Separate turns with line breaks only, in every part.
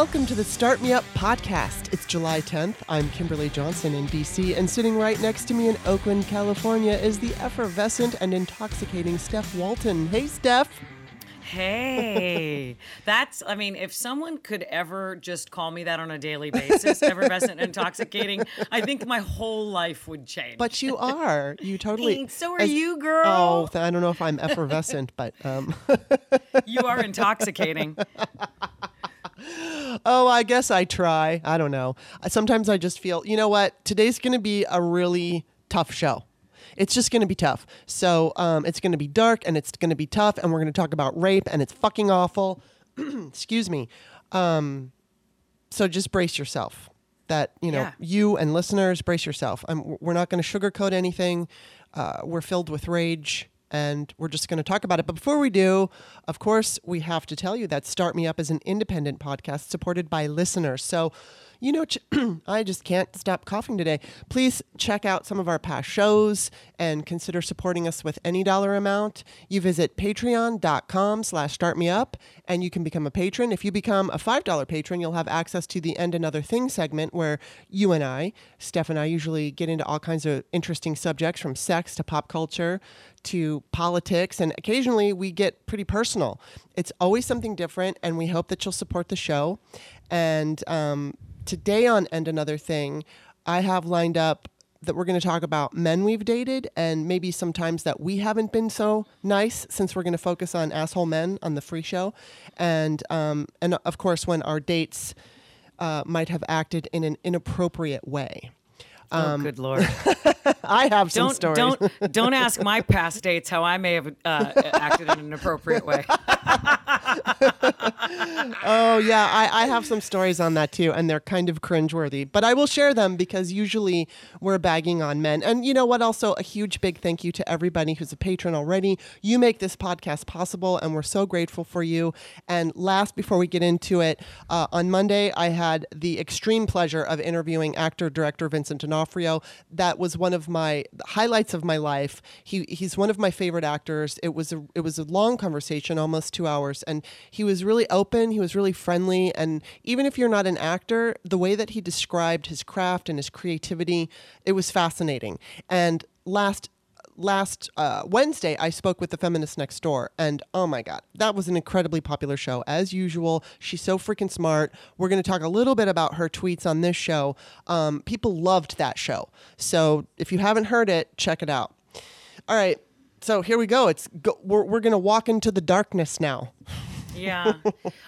welcome to the Start Me Up podcast. It's July 10th. I'm Kimberly Johnson in DC, and sitting right next to me in Oakland, California is the effervescent and intoxicating Steph Walton. Hey, Steph.
Hey, that's, I mean, if someone could ever just call me that on a daily basis, effervescent, and intoxicating, I think my whole life would change.
But you are. You totally.
Thanks. So are
as-
you, girl.
Oh, I don't know if I'm effervescent, but um,
You are intoxicating.
oh, I guess I try. I don't know. Sometimes I just feel, you know what? Today's going to be a really tough show. It's just going to be tough. So um, it's going to be dark and it's going to be tough, and we're going to talk about rape, and it's fucking awful. Excuse me. Um, so just brace yourself. That you know,
Yeah.
you and listeners, brace yourself. I'm, we're not going to sugarcoat anything. Uh, we're filled with rage, and we're just going to talk about it. But before we do, of course, we have to tell you that Start Me Up is an independent podcast supported by listeners. So, you know, ch- I just can't stop coughing today. Please check out some of our past shows and consider supporting us with any dollar amount. You visit patreon.com slash startmeup and you can become a patron. If you become a $5 patron, you'll have access to the And Another Thing segment where you and I, Steph and I, usually get into all kinds of interesting subjects from sex to pop culture to politics, and occasionally we get pretty personal. It's always something different, and we hope that you'll support the show. And um, today on And Another Thing, I have lined up that we're going to talk about men we've dated and maybe sometimes that we haven't been so nice since we're going to focus on asshole men on the free show and um, and of course when our dates uh, might have acted in an inappropriate way
oh, good lord!
i have some
Don't
stories
don't don't ask my past dates how I may have uh, acted in an inappropriate way.
Oh yeah, I, I have some stories on that too, and they're kind of cringeworthy. But I will share them because usually we're bagging on men. And you know what? Also, a huge big thank you to everybody who's a patron already. You make this podcast possible, and we're so grateful for you. And last, before we get into it, uh, on Monday I had the extreme pleasure of interviewing actor director Vincent D'Onofrio. That was one of my highlights of my life. He he's one of my favorite actors. It was a it was a long conversation, almost two hours, and he was really open. He was really friendly, and even if you're not an actor, the way that he described his craft and his creativity, it was fascinating. And last last uh, Wednesday, I spoke with the feminist next door, and oh my god, that was an incredibly popular show as usual. She's so freaking smart. We're going to talk a little bit about her tweets on this show. Um, people loved that show, so if you haven't heard it, check it out. All right, so here we go. It's go, we're we're going to walk into the darkness now.
Yeah,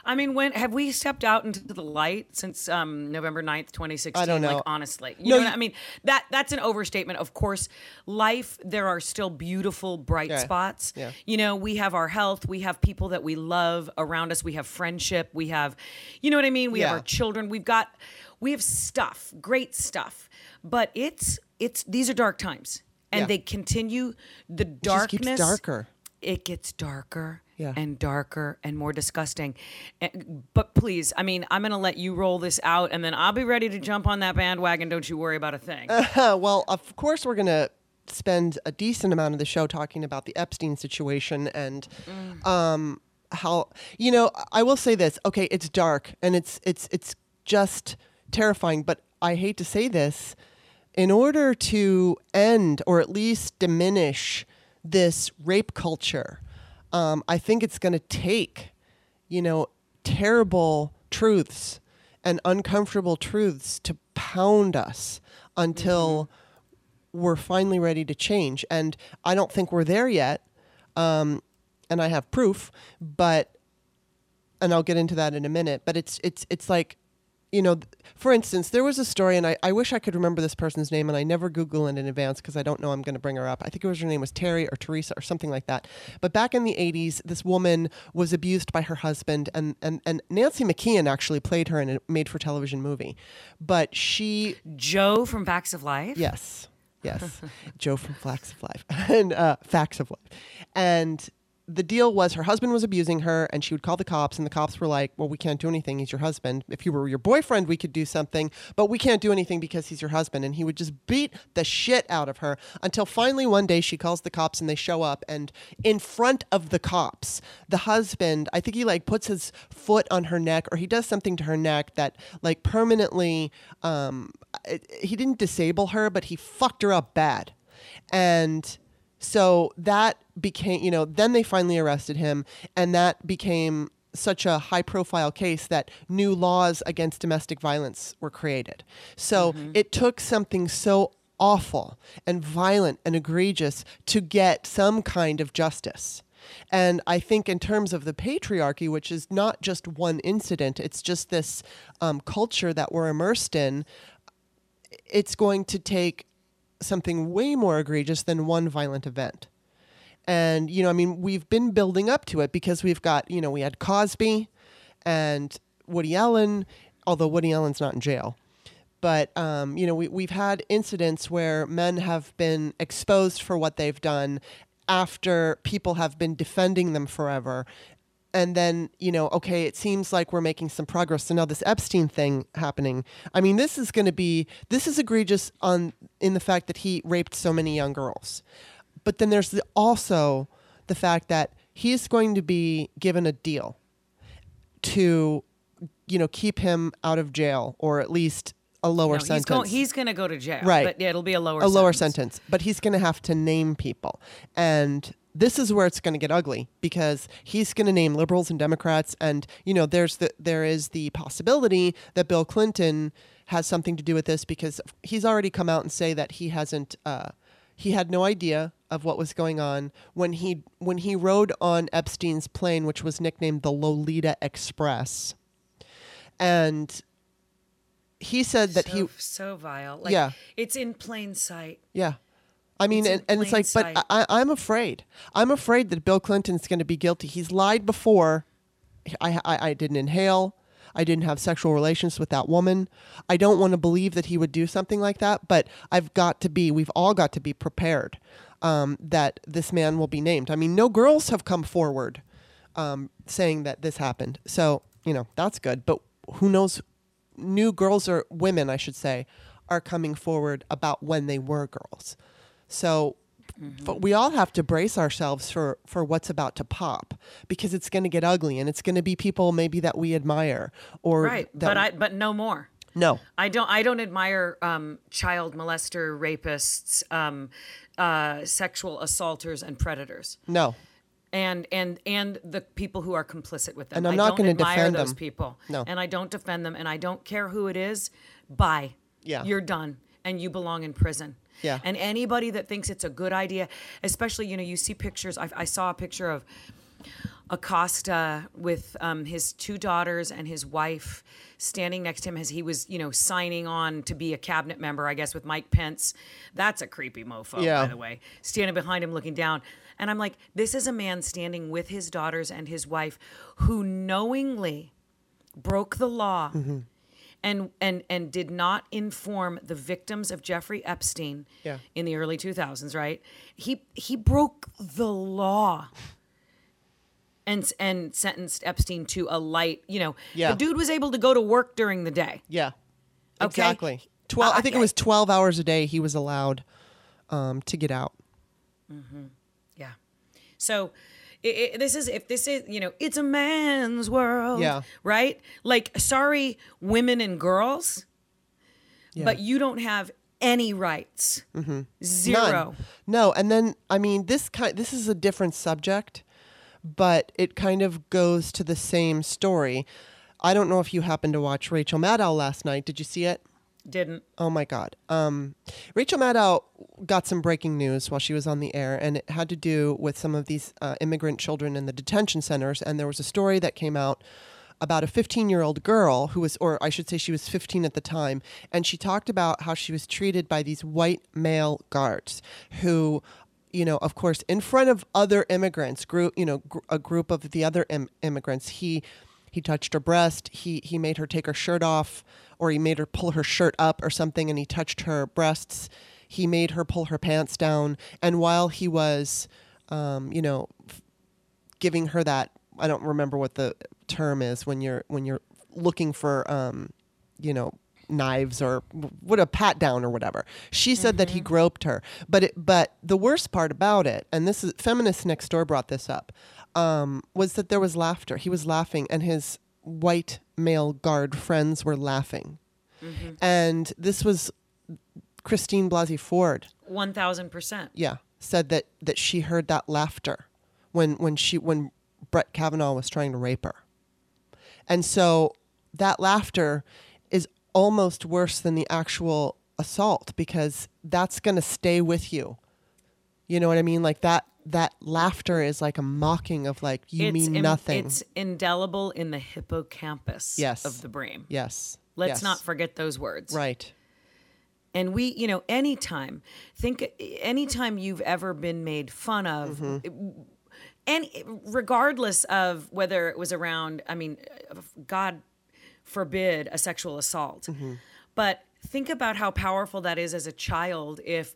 I mean, when have we stepped out into the light since um, November 9th, twenty sixteen?
I don't know.
Like honestly, you
No,
know, what
you-
I mean that that's an overstatement. Of course, life there are still beautiful bright
Yeah.
spots.
Yeah.
You know, we have our health, we have people that we love around us, we have friendship, we have, you know what I mean. We
Yeah.
have our children. We've got, we have stuff, great stuff. But it's it's these are dark times, and
Yeah.
they continue. The darkness
keeps darker.
It gets darker
Yeah.
and darker and more disgusting. But please, I mean, I'm going to let you roll this out and then I'll be ready to jump on that bandwagon. Don't you worry about a thing.
Uh, well, of course, we're going to spend a decent amount of the show talking about the Epstein situation and um, how you know. I will say this. Okay, it's dark and it's it's it's just terrifying. But I hate to say this. In order to end or at least diminish this rape culture, um, I think it's going to take, you know, terrible truths and uncomfortable truths to pound us until we're finally ready to change. And I don't think we're there yet. Um, and I have proof, but and I'll get into that in a minute. But it's it's it's like, you know, for instance, there was a story, and I, I wish I could remember this person's name, and I never Google it in advance because I don't know I'm going to bring her up. I think it was her name was Terry or Teresa or something like that. But back in the 80s, this woman was abused by her husband, and and, and Nancy McKeon actually played her in a made-for-television movie. But she
Jo from Facts of Life.
Yes, yes, Jo from Facts of Life and uh, Facts of Life, and the deal was her husband was abusing her and she would call the cops and the cops were like well we can't do anything. He's your husband. If you were your boyfriend we could do something but we can't do anything because he's your husband. And he would just beat the shit out of her until finally one day she calls the cops and they show up and in front of the cops the husband i think he like puts his foot on her neck or he does something to her neck that like permanently um it, he didn't disable her but he fucked her up bad. And so that became, you know, then they finally arrested him, and that became such a high profile case that new laws against domestic violence were created. So it took something so awful and violent and egregious to get some kind of justice. And I think, in terms of the patriarchy, which is not just one incident, it's just this um, culture that we're immersed in, it's going to take something way more egregious than one violent event. And, you know, I mean, we've been building up to it because we've got, you know, we had Cosby and Woody Allen, although Woody Allen's not in jail. But, um, you know, we, we've had incidents where men have been exposed for what they've done after people have been defending them forever. And then, you know, okay, it seems like we're making some progress. So now this Epstein thing happening. I mean, this is going to be, this is egregious on in the fact that he raped so many young girls. But then there's the, also the fact that he's going to be given a deal to, you know, keep him out of jail or at least a lower
No, he's
sentence.
going. He's going to go to jail.
Right.
But it'll be a lower.
a lower
sentence.
sentence, but he's going to have to name people. And this is where it's going to get ugly because he's going to name liberals and Democrats and you know there's the there is the possibility that Bill Clinton has something to do with this because he's already come out and say that he hasn't uh, he had no idea of what was going on when he when he rode on Epstein's plane which was nicknamed the Lolita Express and he said that
so,
he
so vile. Like,
Yeah.
It's in plain sight.
Yeah. I mean,
It's
and, and it's like, but. I, I'm afraid. I'm afraid that Bill Clinton's going to be guilty. He's lied before. I, I, I didn't inhale. I didn't have sexual relations with that woman. I don't want to believe that he would do something like that, but I've got to be, we've all got to be prepared um, that this man will be named. I mean, no girls have come forward um, saying that this happened. So, you know, that's good. But who knows? New girls or women, I should say, are coming forward about when they were girls. So, but we all have to brace ourselves for for what's about to pop because it's going to get ugly and it's going to be people maybe that we admire or
Right. But I. But no more.
no
I don't. I don't admire um, child molester, rapists, um, uh, sexual assaulters, and predators,
no
and and and the people who are complicit with them.
And I'm not gonna defend
those
them.
people.
No.
and I don't defend them, and I don't care who it is. Bye.
Yeah.
you're done, and you belong in prison.
Yeah.
and anybody that thinks it's a good idea, especially you know, you see pictures. I, I saw a picture of Acosta with um, his two daughters and his wife standing next to him as he was, you know, signing on to be a cabinet member, I guess, with Mike Pence. That's a creepy mofo,
Yeah.
by the way. Standing behind him, looking down. And I'm like, this is a man standing with his daughters and his wife who knowingly broke the law and, and, and did not inform the victims of Jeffrey Epstein
Yeah.
in the early 2000s, right? He, he broke the law and and sentenced Epstein to a light. You know,
Yeah.
the dude was able to go to work during the day.
yeah
Okay.
exactly 12
I-
I think it was 12 hours a day he was allowed um, to get out
Yeah. So i i this is if this is you know it's a man's world.
Yeah.
Right. Like sorry, women and girls,
Yeah.
but you don't have any rights. Mm-hmm. Zero.
None. No, and then I mean this kind this is a different subject, but it kind of goes to the same story. I don't know if you happened to watch Rachel Maddow last night. Did you see it?
Didn't.
Oh my God. Um, Rachel Maddow got some breaking news while she was on the air, and it had to do with some of these uh, immigrant children in the detention centers. And there was a story that came out about a 15 year old girl who was, or I should say, she was 15 at the time, and she talked about how she was treated by these white male guards who. You know, of course, in front of other immigrants, group, you know, gr- a group of the other Im- immigrants, he he touched her breast. He he made her take her shirt off, or he made her pull her shirt up or something, and he touched her breasts. He made her pull her pants down, and while he was, um, you know, f- giving her that I don't remember what the term is when you're when you're looking for um, you know knives or what a pat down or whatever. She said that he groped her, but it, but the worst part about it, and this is feminists next door brought this up, um, was that there was laughter. He was laughing, and his white male guard friends were laughing, mm-hmm. and this was Christine Blasey Ford.
One thousand percent.
Yeah, said that that she heard that laughter when when she when Brett Kavanaugh was trying to rape her, and so that laughter is almost worse than the actual assault because that's going to stay with you. You know what I mean? Like that that laughter is like a mocking of like you
it's
mean nothing.
It's indelible in the hippocampus
Yes.
of the brain.
yes.
Let's
yes.
not forget those words.
Right.
And we, you know, anytime, think anytime you've ever been made fun of,
Mm-hmm.
and regardless of whether it was around, I mean, God forbid a sexual assault,
Mm-hmm.
but think about how powerful that is as a child if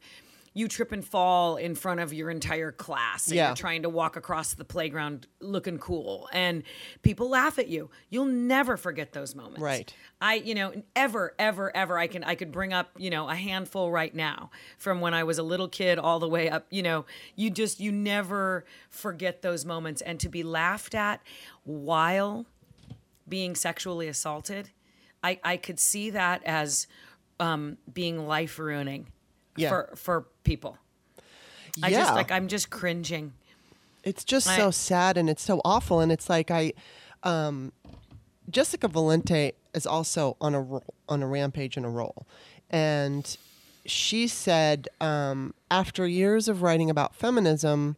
you trip and fall in front of your entire class and
Yeah.
you're trying to walk across the playground looking cool and people laugh at you you'll never forget those moments
Right.
I, you know, ever, ever, ever, I can, I could bring up, you know, a handful right now from when I was a little kid all the way up. You know, you just, you never forget those moments, and to be laughed at while being sexually assaulted, I, I could see that as um, being life ruining
Yeah.
for for people. I
yeah.
just like I'm just cringing.
It's just
I-
so sad and it's so awful. And it's like I, um, Jessica Valenti is also on a roll, on a rampage and a roll, and she said um, after years of writing about feminism,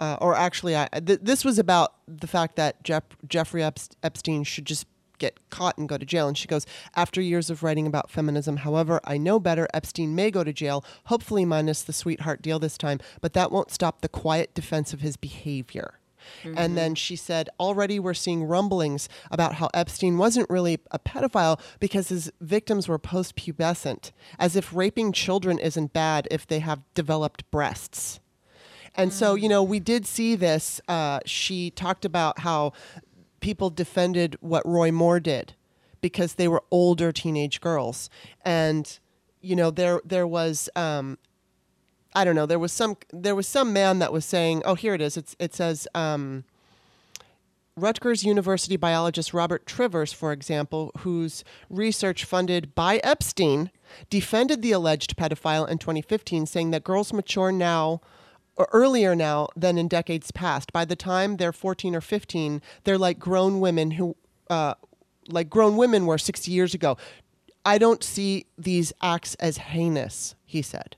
uh, or actually, I th- this was about the fact that Jeff- Jeffrey Epst- Epstein should just get caught and go to jail. And she goes, after years of writing about feminism, however, I know better. Epstein may go to jail, hopefully minus the sweetheart deal this time, but that won't stop the quiet defense of his behavior. And then she said, already we're seeing rumblings about how Epstein wasn't really a pedophile because his victims were post-pubescent, as if raping children isn't bad if they have developed breasts. And so, you know, we did see this. Uh, she talked about how people defended what Roy Moore did because they were older teenage girls, and you know, there there was. Um, I don't know. There was some. There was some man that was saying, "Oh, here it is. It's it says." Um, Rutgers University biologist Robert Trivers, for example, whose research funded by Epstein, defended the alleged pedophile in 2015, saying that girls mature now earlier now than in decades past. By the time they're 14 or 15, they're like grown women who, uh, like grown women were 60 years ago. I don't see these acts as heinous, he said.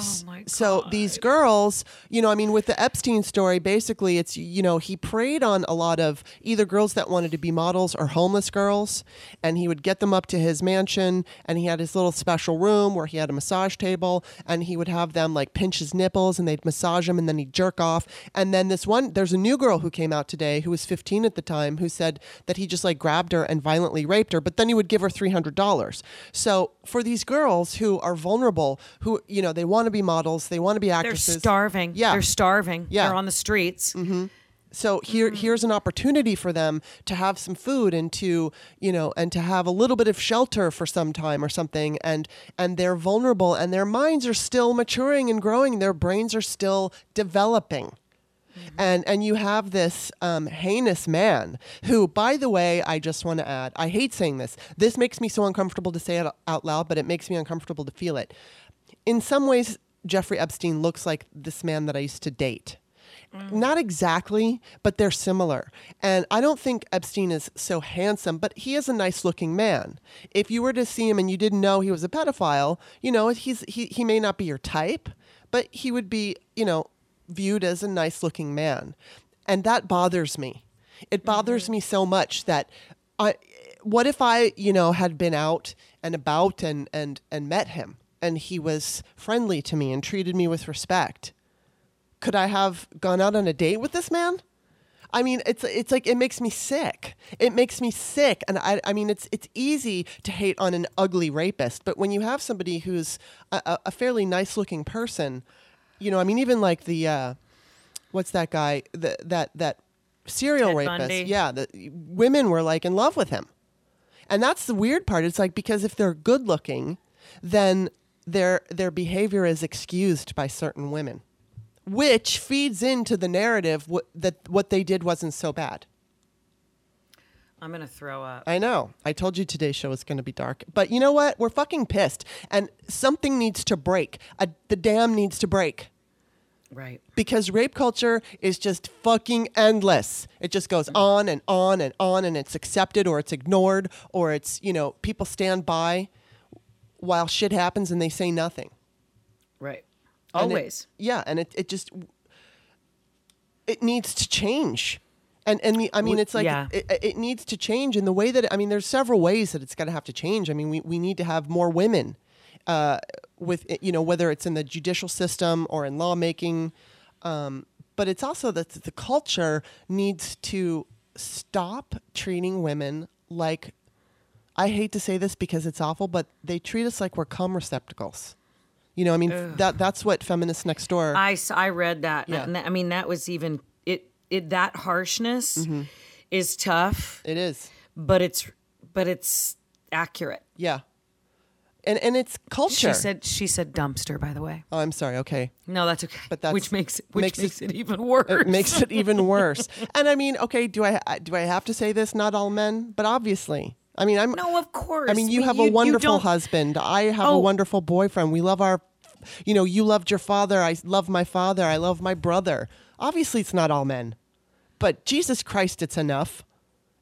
Oh my god.
So these girls, you know, I mean, with the Epstein story, basically, it's you know, he preyed on a lot of either girls that wanted to be models or homeless girls, and he would get them up to his mansion, and he had his little special room where he had a massage table, and he would have them like pinch his nipples, and they'd massage him, and then he'd jerk off, and then this one, there's a new girl who came out today who was 15 at the time, who said that he just like grabbed her and violently raped her, but then he would give her $300. So for these girls who are vulnerable, who you know, they want to be models, they want to be actresses.
they're starving.
Yeah.
They're starving.
Yeah.
They're on the streets. Mm-hmm.
So here mm-hmm. here's an opportunity for them to have some food and to, you know, and to have a little bit of shelter for some time or something and and they're vulnerable and their minds are still maturing and growing, their brains are still developing. Mm-hmm. And and you have this um, heinous man who, by the way, I just want to add, I hate saying this. This makes me so uncomfortable to say it out loud, but it makes me uncomfortable to feel it. In some ways, Jeffrey Epstein looks like this man that I used to date. Mm. Not exactly, but they're similar. And I don't think Epstein is so handsome, but he is a nice looking man. If you were to see him and you didn't know he was a pedophile, you know, he's he, he may not be your type, but he would be, you know, viewed as a nice looking man. And that bothers me. It mm-hmm. bothers me so much that I what if I, you know, had been out and about and and and met him and he was friendly to me and treated me with respect? could I have gone out on a date with this man? I mean, it's it's like it makes me sick. It makes me sick, and I I mean, it's it's easy to hate on an ugly rapist, but when you have somebody who's a, a- fairly nice looking person, you know, I mean, even like the uh, what's that guy? The, that that serial
Ted
rapist.
Bundy.
Yeah, the women were like in love with him, and that's the weird part. It's like because if they're good looking, then their their behavior is excused by certain women, which feeds into the narrative wh- that what they did wasn't so bad.
I'm gonna throw up.
I know. I told you today's show was going to be dark. But you know what? We're fucking pissed. And something needs to break. A, the dam needs to break.
Right.
Because rape culture is just fucking endless. It just goes on and on and on, and it's accepted or it's ignored, or it's, you know, people stand by while shit happens and they say nothing.
Right.
And it-
Always.
yeah, and it, it just it needs to change. And and the, I mean it's like
yeah.
it, it needs to change in the way that I mean there's several ways that it's going to have to change. I mean we, we need to have more women uh, with you know whether it's in the judicial system or in lawmaking um, but it's also that the culture needs to stop treating women like I hate to say this because it's awful, but they treat us like we're cum receptacles. You know, I mean that that's what feminists next door.
I, I read that.
Yeah.
And that- I mean, that was even it. It that harshness
Mm-hmm.
is tough,
it is,
but it's but it's accurate.
yeah, and and it's culture.
She said she said dumpster. By the way,
"Oh, I'm sorry. Okay,
no, that's okay.
But that's-
which makes it which
makes
makes,
it-
it, even worse.
it makes it even worse." and I mean, okay, do I do I have to say this? Not all men, but obviously, I mean, I'm
no, of course.
I mean, you have
you-
a wonderful husband. I have a
Oh.
wonderful boyfriend. We love our, you know, you loved your father. I love my father. I love my brother. Obviously, it's not all men, but Jesus Christ, it's enough.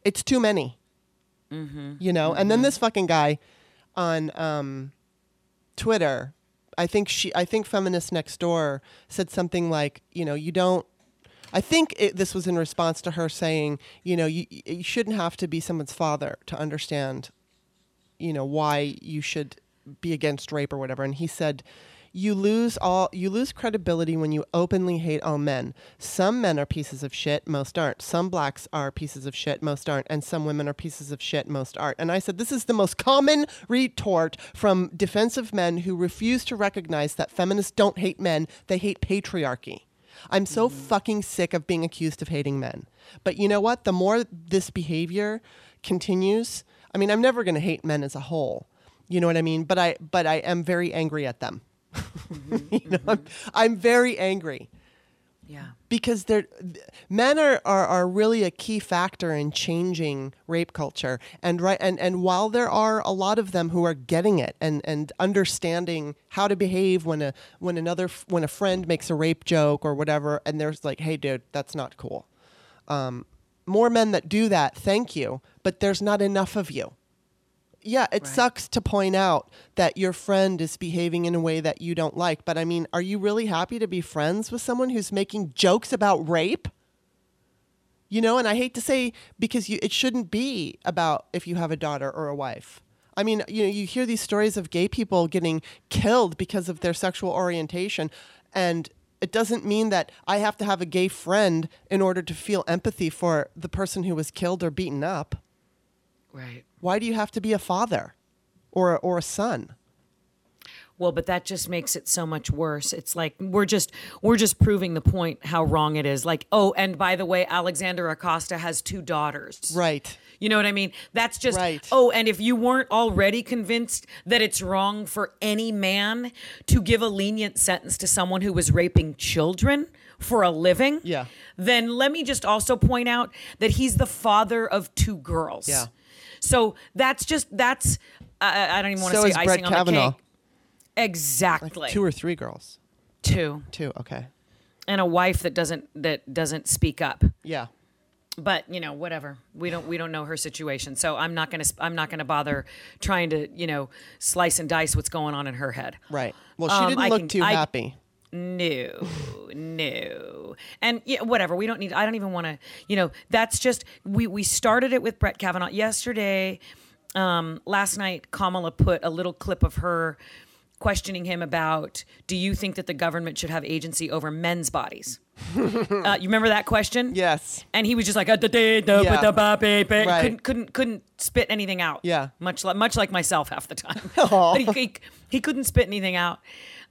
It's too many. You know, and then this fucking guy on um, Twitter, I think she, I think feminist next door said something like, you know, you don't. I think it, this was in response to her saying, you know, you, you shouldn't have to be someone's father to understand you know why you should be against rape or whatever. And he said you lose all you lose credibility when you openly hate all men. Some men are pieces of shit most aren't. Some blacks are pieces of shit most aren't. And some women are pieces of shit most aren't. And i said this is the most common retort from defensive men who refuse to recognize that feminists don't hate men. They hate patriarchy I'm so mm-hmm. fucking sick of being accused of hating men. But you know what? The more this behavior continues, I mean, I'm never going to hate men as a whole. You know what I mean? But I but I am very angry at them. you know, I'm, mm-hmm. I'm very angry
Yeah.
because they're men are, are, are really a key factor in changing rape culture. And right and, and while there are a lot of them who are getting it and, and understanding how to behave when a when another when a friend makes a rape joke or whatever and there's like hey dude that's not cool. Um, more men that do that thank you but there's not enough of you yeah, it
Right.
sucks to point out that your friend is behaving in a way that you don't like, but I mean, are you really happy to be friends with someone who's making jokes about rape? You know, and I hate to say because you, it shouldn't be about if you have a daughter or a wife. I mean, you know, you hear these stories of gay people getting killed because of their sexual orientation, and it doesn't mean that I have to have a gay friend in order to feel empathy for the person who was killed or beaten up.
Right.
Why do you have to be a father or or a son?
Well, but that just makes it so much worse. It's like we're just we're just proving the point how wrong it is. Like, oh, and by the way, Alexander Acosta has two daughters.
Right.
You know what I mean? That's just
Right.
oh, and if you weren't already convinced that it's wrong for any man to give a lenient sentence to someone who was raping children for a living,
Yeah.
then let me just also point out that he's the father of two girls.
Yeah.
So that's just that's I, I don't even want to
So
say
is
icing
Brett
on
Kavanaugh.
the cake. Exactly.
Two or three girls.
Two.
Two. Okay.
And a wife that doesn't that doesn't speak up.
Yeah.
But, you know, whatever. We don't we don't know her situation. So I'm not going to I'm not to bother trying to, you know, slice and dice what's going on in her head.
Right. Well, she
Um,
didn't
I
look
can-
too
I-
happy.
No, no. And yeah, whatever. We don't need, I don't even want to, you know, that's just, we, we started it with Brett Kavanaugh yesterday. Um, last night, Kamala put a little clip of her questioning him about, do you think that the government should have agency over men's bodies? uh, you remember that question?
Yes.
And he was just like, couldn't couldn't couldn't spit anything out.
Yeah.
much like much like myself half the time. but he, he he couldn't spit anything out.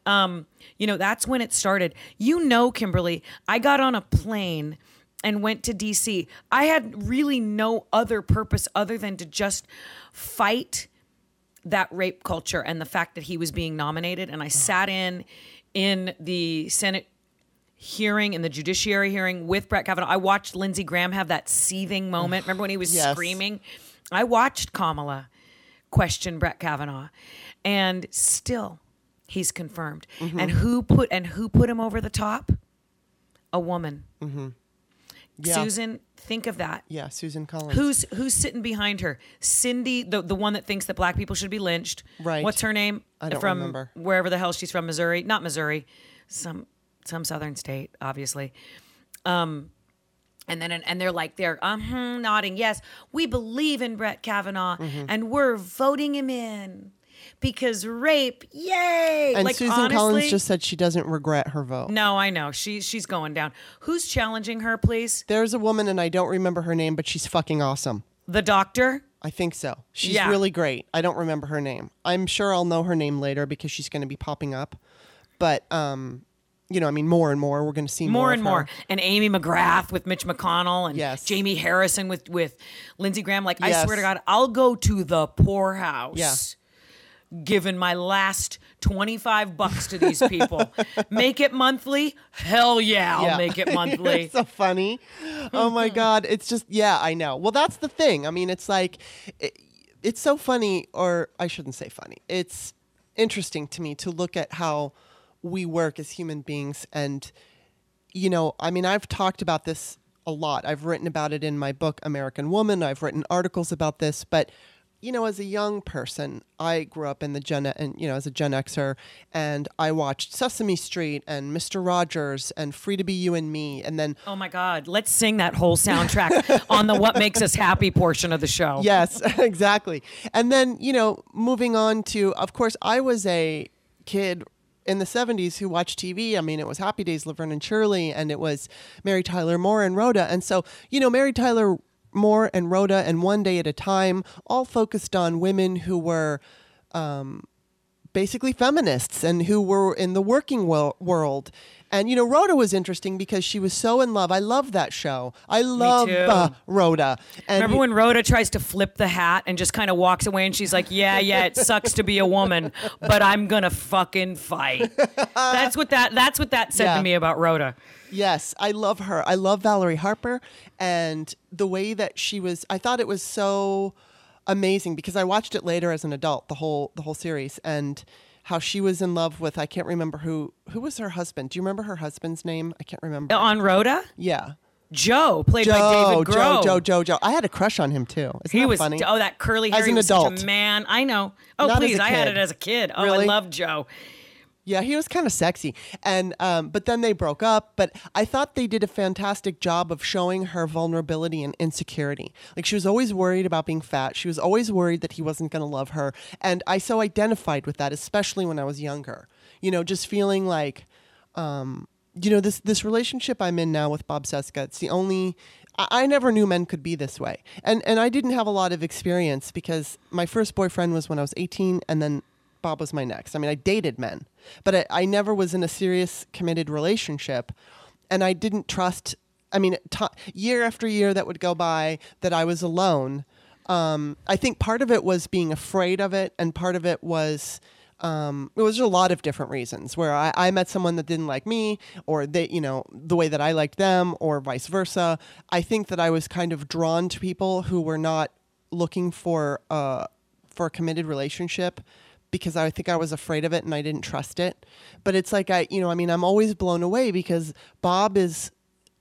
Um, you know, that's when it started. You know, Kimberly, I got on a plane and went to DC. I had really no other purpose other than to just fight that rape culture and the fact that he was being nominated. And I sat in in the Senate hearing in the judiciary hearing with Brett Kavanaugh. I watched Lindsey Graham have that seething moment. Remember when he was
Yes.
screaming? I watched Kamala question Brett Kavanaugh, and still he's confirmed.
Mm-hmm.
And who put and who put him over the top? A woman.
Yeah.
Susan, think of that.
Yeah, Susan Collins.
Who's who's sitting behind her? Cindy, the the one that thinks that black people should be lynched.
Right.
What's her name?
I don't
from
remember.
wherever the hell she's from, Missouri. Not Missouri, some some southern state, obviously. Um, and then and they're like they're uh-huh, nodding yes, we believe in Brett Kavanaugh
Mm-hmm.
and we're voting him in because rape, yay!
and
like
Susan
honestly,
Collins just said she doesn't regret her vote.
no, I know she she's going down. Who's challenging her, please?
There's a woman, and I don't remember her name, but she's fucking awesome.
The doctor.
I think so. She's
Yeah.
really great. I don't remember her name. I'm sure I'll know her name later because she's going to be popping up. But um, you know, I mean, more and more we're going to see more,
more and more. And Amy McGrath with Mitch McConnell and
Yes.
Jamie Harrison with with Lindsey Graham. Like I swear to God, I'll go to the poorhouse.
Yeah.
Giving my last 25 bucks to these people. make it monthly? Hell yeah, I'll
Yeah.
make it monthly.
it's so funny. Oh my god, it's just yeah, I know. Well, that's the thing. I mean, it's like it, it's so funny or I shouldn't say funny. It's interesting to me to look at how we work as human beings and you know, I mean, I've talked about this a lot. I've written about it in my book American Woman. I've written articles about this, but you know, as a young person, I grew up in the Gen and you know, as a Gen Xer, and I watched Sesame Street and Mr. Rogers and Free to Be You and Me, and then
oh my God, let's sing that whole soundtrack on the What Makes Us Happy portion of the show.
yes, exactly. And then, you know, moving on to, of course, I was a kid in the 70s who watched TV. I mean, it was Happy Days, Laverne and Shirley, and it was Mary Tyler Moore and Rhoda. And so, you know, Mary Tyler Moore and Rhoda and One Day at a Time all focused on women who were um, basically feminists and who were in the working wo- world. And you know, Rhoda was interesting because she was so in love. I love that show. I love uh, Rhoda. And
Remember when Rhoda tries to flip the hat and just kind of walks away and she's like, "Yeah, yeah, it sucks to be a woman, but I'm gonna fucking fight." That's what that that's what that said
Yeah.
to me about Rhoda.
Yes, I love her. I love Valerie Harper and the way that she was I thought it was so amazing because I watched it later as an adult, the whole the whole series and how she was in love with I can't remember who who was her husband. Do you remember her husband's name? I can't remember.
On Rhoda,
yeah.
Joe, played by
Joe,
David
Joe,
Groh.
Joe, Joe, Joe. I had a crush on him too. Isn't
He was
funny?
oh that curly hair.
As an adult.
a man. I know. Oh
Not
please, I had it as a kid. Oh, I love Joe.
Yeah, he was kind of sexy, and um, but then they broke up. But I thought they did a fantastic job of showing her vulnerability and insecurity. Like she was always worried about being fat. She was always worried that he wasn't going to love her, and I so identified with that, especially when I was younger. You know, just feeling like, um, you know, this this relationship I'm in now with Bob Seska. It's the only. I, never knew men could be this way, and and I didn't have a lot of experience because my first boyfriend was when I was 18, and then Bob was my next. I mean, I dated men, but I, I never was in a serious committed relationship, and I didn't trust. I mean, t- year after year that would go by that I was alone. Um, I think part of it was being afraid of it, and part of it was um, it was a lot of different reasons where I, I met someone that didn't like me, or they, you know, the way that I liked them, or vice versa. I think that I was kind of drawn to people who were not looking for uh, for a committed relationship because I think I was afraid of it and I didn't trust it. But it's like I, you know, I mean, I'm always blown away because Bob is,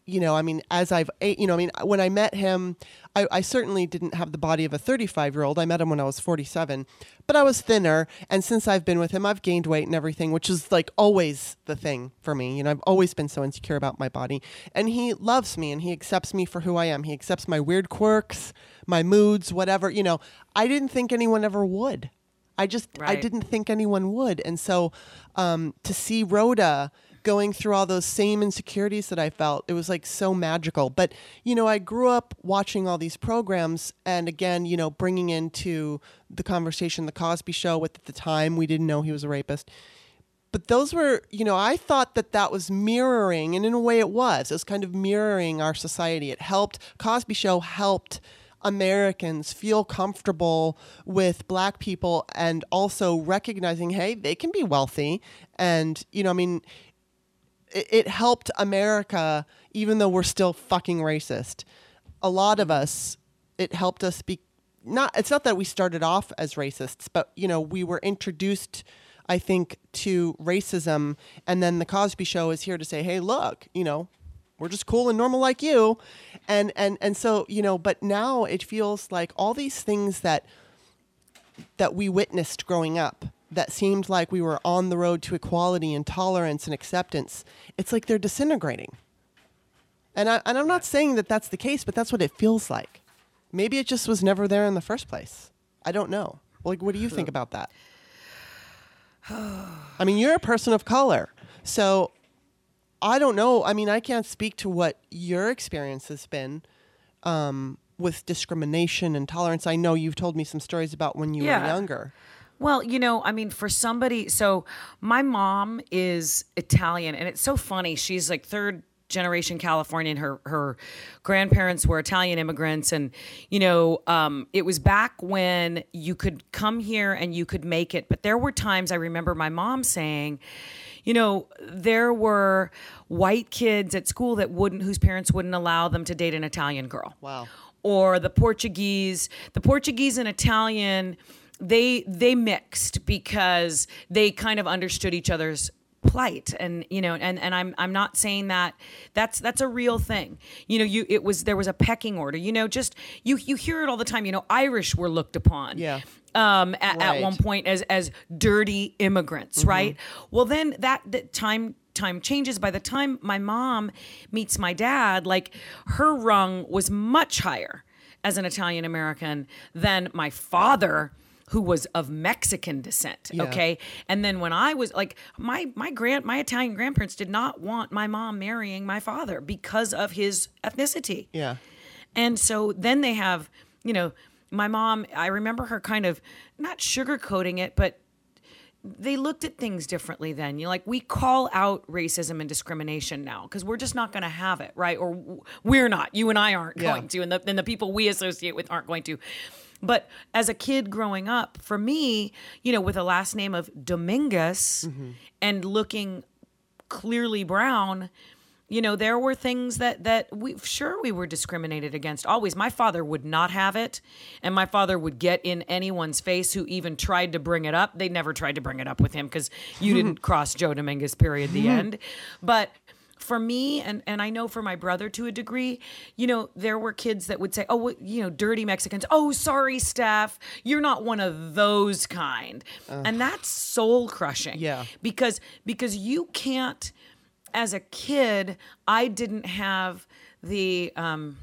you know, I mean, as I've, you know, I mean, when I met him, I, I certainly didn't have the body of a 35 year old. I met him when I was 47, but I was thinner. And since I've been with him, I've gained weight and everything, which is like always the thing for me. You know, I've always been so insecure about my body. And he loves me and he accepts me for who I am. He accepts my weird quirks, my moods, whatever. You know, I didn't think anyone ever would. I just I didn't think anyone would, and so um, to see Rhoda going through all those same insecurities that I felt, it was like so magical. But you know, I grew up watching all these programs, and again, you know, bringing into the conversation the Cosby Show. With at the time, we didn't know he was a rapist. but those were, you know, I thought that that was mirroring, and in a way it was. It was kind of mirroring our society. It helped, Cosby Show helped Americans feel comfortable with black people and also recognizing, hey, they can be wealthy. And, you know, I mean, it, it helped America, even though we're still fucking racist. A lot of us, it helped us be not, it's not that we started off as racists, but, you know, we were introduced I think, to racism. And then the Cosby Show is here to say, hey, look, you know, we're just cool and normal like you. And and and so, you know, but now it feels like all these things that that we witnessed growing up that seemed like we were on the road to equality and tolerance and acceptance, it's like they're disintegrating. And, I, and I'm not saying that that's the case, but that's what it feels like. Maybe it just was never there in the first place. I don't know. Like, what do you think about that? I mean, you're a person of color. So I don't know. I mean, I can't speak to what your experience has been um, with discrimination and tolerance. I know you've told me some stories about when you
Yeah.
were younger.
Well, you know, I mean, for somebody, so my mom is Italian, and it's so funny. She's like third generation Californian. Her her grandparents were Italian immigrants, and you know, um, it was back when you could come here and you could make it. But there were times I remember my mom saying, you know, there were white kids at school that wouldn't, whose parents wouldn't allow them to date an Italian girl
Wow.
or the Portuguese, the Portuguese and Italian, they they mixed because they kind of understood each other's plight and you know and and I'm I'm not saying that that's that's a real thing. You know, you it was there was a pecking order. You know, just you you hear it all the time, you know, Irish were looked upon
Yeah.
um, at, at
Right. Mm-hmm.
one point as as dirty immigrants, right? Well, then that, that time time changes. By the time my mom meets my dad, like her rung was much higher as an Italian American than my father. Who was of Mexican descent?
Yeah.
Okay, and then when I was like my my grand my Italian grandparents did not want my mom marrying my father because of his ethnicity.
Yeah.
And so then they have, you know, my mom, I remember her kind of not sugarcoating it, but they looked at things differently then. You know, like we call out racism and discrimination now because we're just not going to have it, right? Or we're not. You and I aren't
Yeah.
going to, and the, and the people we associate with aren't going to. But as a kid growing up, for me, you know, with a last name of Dominguez mm-hmm. and looking clearly brown you know there were things that that we sure we were discriminated against always. My father would not have it and my father would get in anyone's face who even tried to bring it up. They never tried to bring it up with him because you didn't cross joe dominguez period the end. But for me and and I know for my brother to a degree, you know, there were kids that would say, "Oh, what- you know, dirty Mexicans. Oh, sorry, Steph, you're not one of those kind." And that's soul crushing.
Yeah.
Because because you can't as a kid, I didn't have the um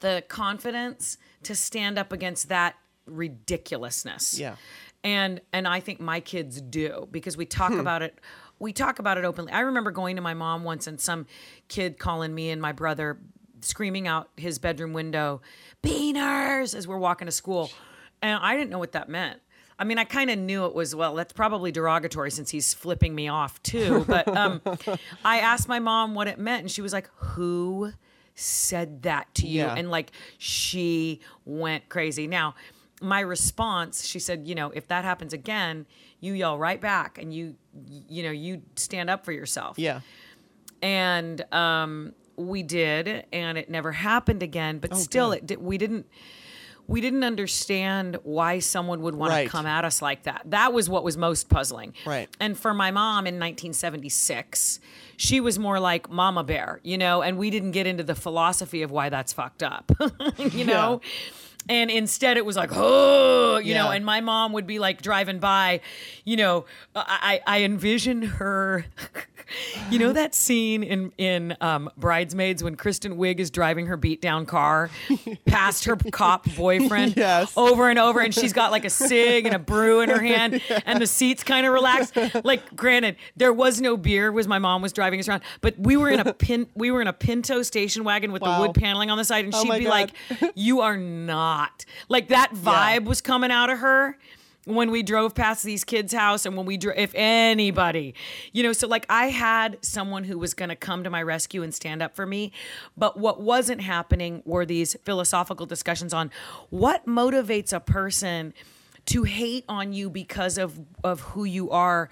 the confidence to stand up against that ridiculousness.
Yeah.
And and I think my kids do because we talk about it we talk about it openly. I remember going to my mom once and some kid calling me and my brother screaming out his bedroom window, "Beaners!" as we're walking to school. And I didn't know what that meant. I mean, I kind of knew it was well. That's probably derogatory since he's flipping me off too. But um, I asked my mom what it meant, and she was like, "Who said that to you?"
Yeah.
And like she went crazy. Now, my response, she said, "You know, if that happens again, you yell right back, and you, you know, you stand up for yourself."
Yeah.
and um, we did, and it never happened again. But still,
Oh, good.
it did, we didn't we didn't understand why someone would want
Right.
to come at us like that. That was what was most puzzling.
Right.
And for my mom in 1976, she was more like Mama Bear, you know, and we didn't get into the philosophy of why that's fucked up, you know. And instead, it was like, oh, you know. And my mom would be like driving by, you know. I I I envision her. You know that scene in in um, Bridesmaids when Kristen Wiig is driving her beat down car past her cop boyfriend
Yes.
over and over, and she's got like a cig and a brew in her hand, and the seats kind of relaxed. Like, granted, there was no beer, was my mom was driving us around, but we were in a pin, we were in a Pinto station wagon with
Wow.
the wood paneling on the side, and
Oh
she'd be
God.
like, "You are not like that." Vibe was coming out of her. when we drove past these kids' house and when we drove, if anybody, you know, so like I had someone who was going to come to my rescue and stand up for me. But what wasn't happening were these philosophical discussions on what motivates a person to hate on you because of, of who you are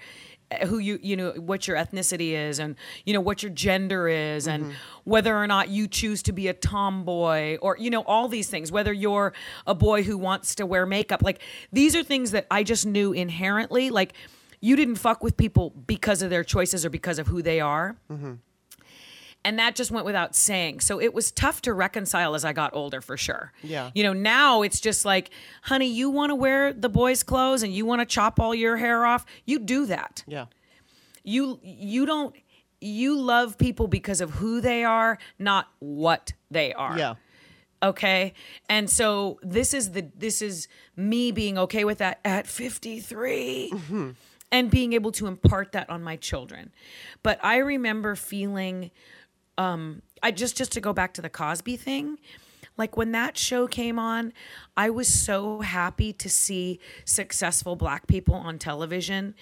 who you you know what your ethnicity is and you know what your gender is and
Mm-hmm.
whether or not you choose to be a tomboy or you know all these things whether you're a boy who wants to wear makeup like these are things that I just knew inherently like you didn't fuck with people because of their choices or because of who they are
Mm-hmm.
And that just went without saying. So it was tough to reconcile as I got older for sure.
Yeah.
You know, now it's just like, honey, you want to wear the boys' clothes and you want to chop all your hair off, you do that.
Yeah.
You you don't you love people because of who they are, not what they are
Yeah.
okay and so this is the this is me being okay with that at 53 mm-hmm. and being able to impart that on my children but i remember feeling um i just just to go back to the cosby thing like when that show came on i was so happy to see successful black people on television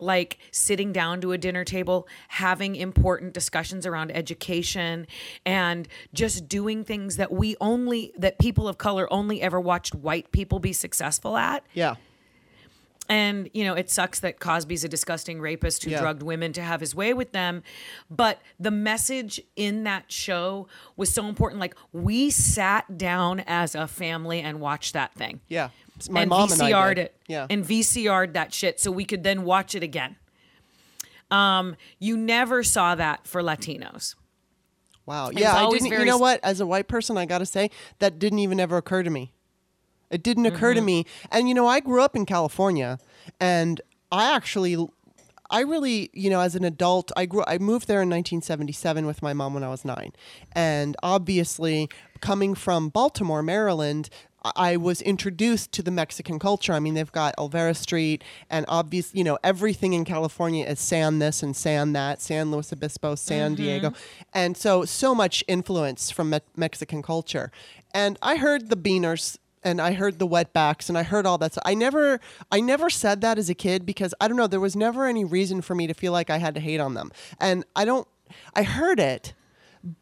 like sitting down to a dinner table, having important discussions around education, and just doing things that we only, that people of color only ever watched white people be successful at.
Yeah.
And, you know, it sucks that Cosby's a disgusting rapist who
Yeah.
drugged women to have his way with them. But the message in that show was so important. Like, we sat down as a family and watched that thing
Yeah. My
and
mom and I
VCR'd
did.
it.
Yeah.
And VCR'd that shit so we could then watch it again. Um, you never saw that for Latinos.
Wow. Yeah, I didn't. You know what? As a white person, I got to say that didn't even ever occur to me. It didn't occur to
Mm-hmm.
me. And you know, I grew up in California, and I actually, I really, you know, as an adult, I grew. I moved there in 1977 with my mom when I was nine, and obviously, coming from Baltimore, Maryland. I- was introduced to the Mexican culture. I mean, they've got Olvera Street, and obvious, you know, everything in California is San this and San that, San Luis Obispo, San Diego, and so so much influence from Me- Mexican culture. And I heard the Beaners and I heard the wetbacks and I heard all that stuff. I never I never said that as a kid because I don't know, there was never any reason for me to feel like I had to hate on them. And I don't I heard it,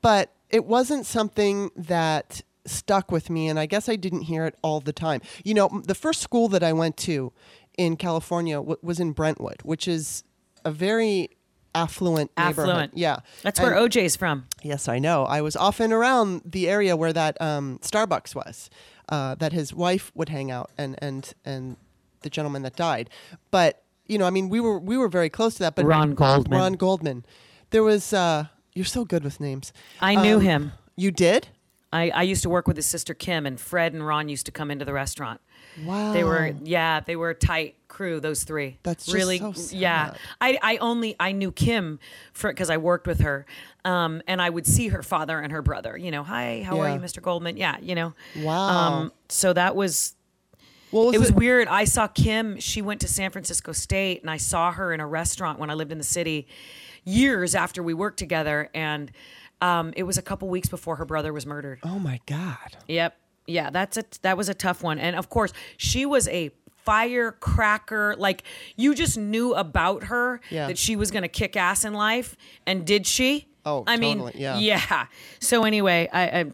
but it wasn't something that stuck with me and I guess I didn't hear it all the time. You know, the first school that I went to in California w- was in Brentwood, which is a very affluent neighborhood.
Affluent.
Yeah.
That's
And-
where OJ's from.
Yes, I know. I was often around the area where that um, Starbucks was, uh, that his wife would hang out, and and and the gentleman that died. But you know, I mean, we were we were very close to that. But
Ron Goldman.
Ron Goldman. There was. Uh, you're so good with names.
I knew
Um,
him.
You did?
I, I used to work with his sister Kim, and Fred and Ron used to come into the restaurant.
Wow.
They were, yeah, they were a tight crew. Those three.
That's just
really,
so
yeah. I, I only I knew Kim for because I worked with her, um, and I would see her father and her brother. You know, hi, how are you, Mr. Goldman? Yeah, you know.
Wow.
Um, so that was
What was
it was
it?
weird. I saw Kim. She went to San Francisco State, and I saw her in a restaurant when I lived in the city, years after we worked together, and um, it was a couple weeks before her brother was murdered.
Oh my God.
Yep. Yeah, that's a that was a tough one. And of course, she was a firecracker. Like you just knew about her
Yeah.
that she was going to kick ass in life, and did she?
Oh,
I mean,
totally, yeah.
yeah. So anyway, I, I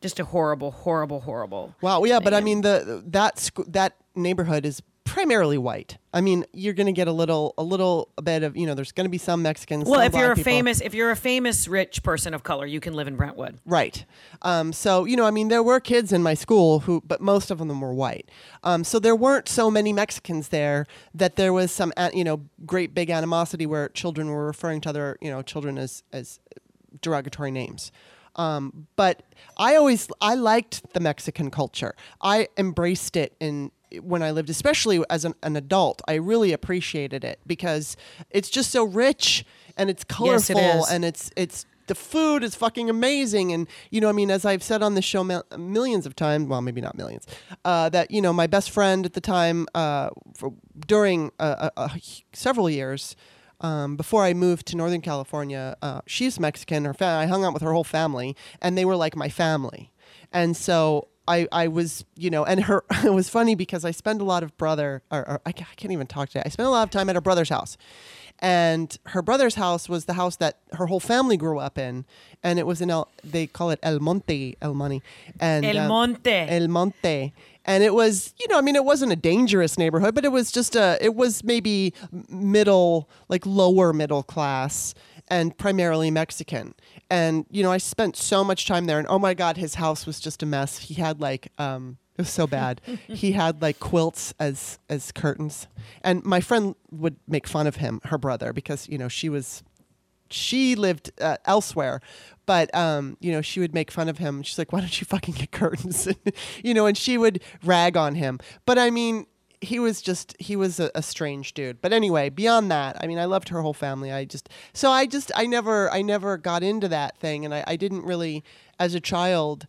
just a horrible, horrible, horrible.
Wow. Yeah, but I mean, the that sc- that neighborhood is primarily white. I mean, you're going to get a little a little bit of you know. There's going to be some Mexicans.
Well,
some
if you're a
people.
famous, if you're a famous rich person of color, you can live in Brentwood.
Right. Um, so, you know, I mean, there were kids in my school who, but most of them were white. Um, so there weren't so many Mexicans there that there was some, you know, great big animosity where children were referring to other, you know, children as, as derogatory names. Um, but I always, I liked the Mexican culture. I embraced it in, when I lived, especially as an, an adult, I really appreciated it because it's just so rich and it's
Yes, it
colorful and it's it's the food is fucking amazing. And you know i mean as i've said on this show mil- millions of times well maybe not millions uh, that you know my best friend at the time uh, for, during uh, several years um, before i moved to northern california uh, she's mexican. Her fa- i hung out with her whole family and they were like my family. And so I, I was, you know, and her, it was funny because I spend a lot of brother, or, or I, ca- I can't even talk today. I spent a lot of time at her brother's house. And her brother's house was the house that her whole family grew up in. And it was in El, they call it El Monte, El Monte. And,
El
um,
Monte.
El Monte. And it was, you know, I mean, it wasn't a dangerous neighborhood, but it was just a, it was maybe middle, like lower middle class and primarily Mexican. And, you know, I spent so much time there and oh my God, his house was just a mess. He had like, um, it was so bad. he had like quilts as as curtains. And my friend would make fun of him, her brother, because, you know, she was she lived uh, elsewhere but um, you know she would make fun of him she's like why don't you fucking get curtains you know and she would rag on him but i mean he was just he was a, a strange dude. But anyway beyond that i mean i loved her whole family. I just so i just i never i never got into that thing. And i, I didn't really as a child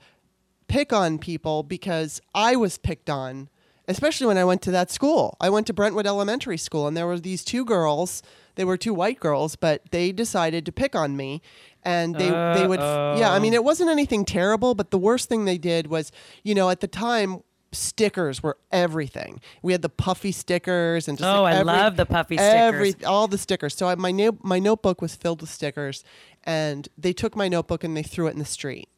pick on people because i was picked on especially when i went to that school. I went to brentwood elementary school and there were these two girls. They were two white girls, but they decided to pick on me, and they they would yeah. I mean, it wasn't anything terrible, but the worst thing they did was, you know, at the time. Stickers were everything. We had the puffy stickers and just
Oh,
like
I love the puffy
every
stickers.
all the stickers. So I, my no, my notebook was filled with stickers, and they took my notebook and they threw it in the street.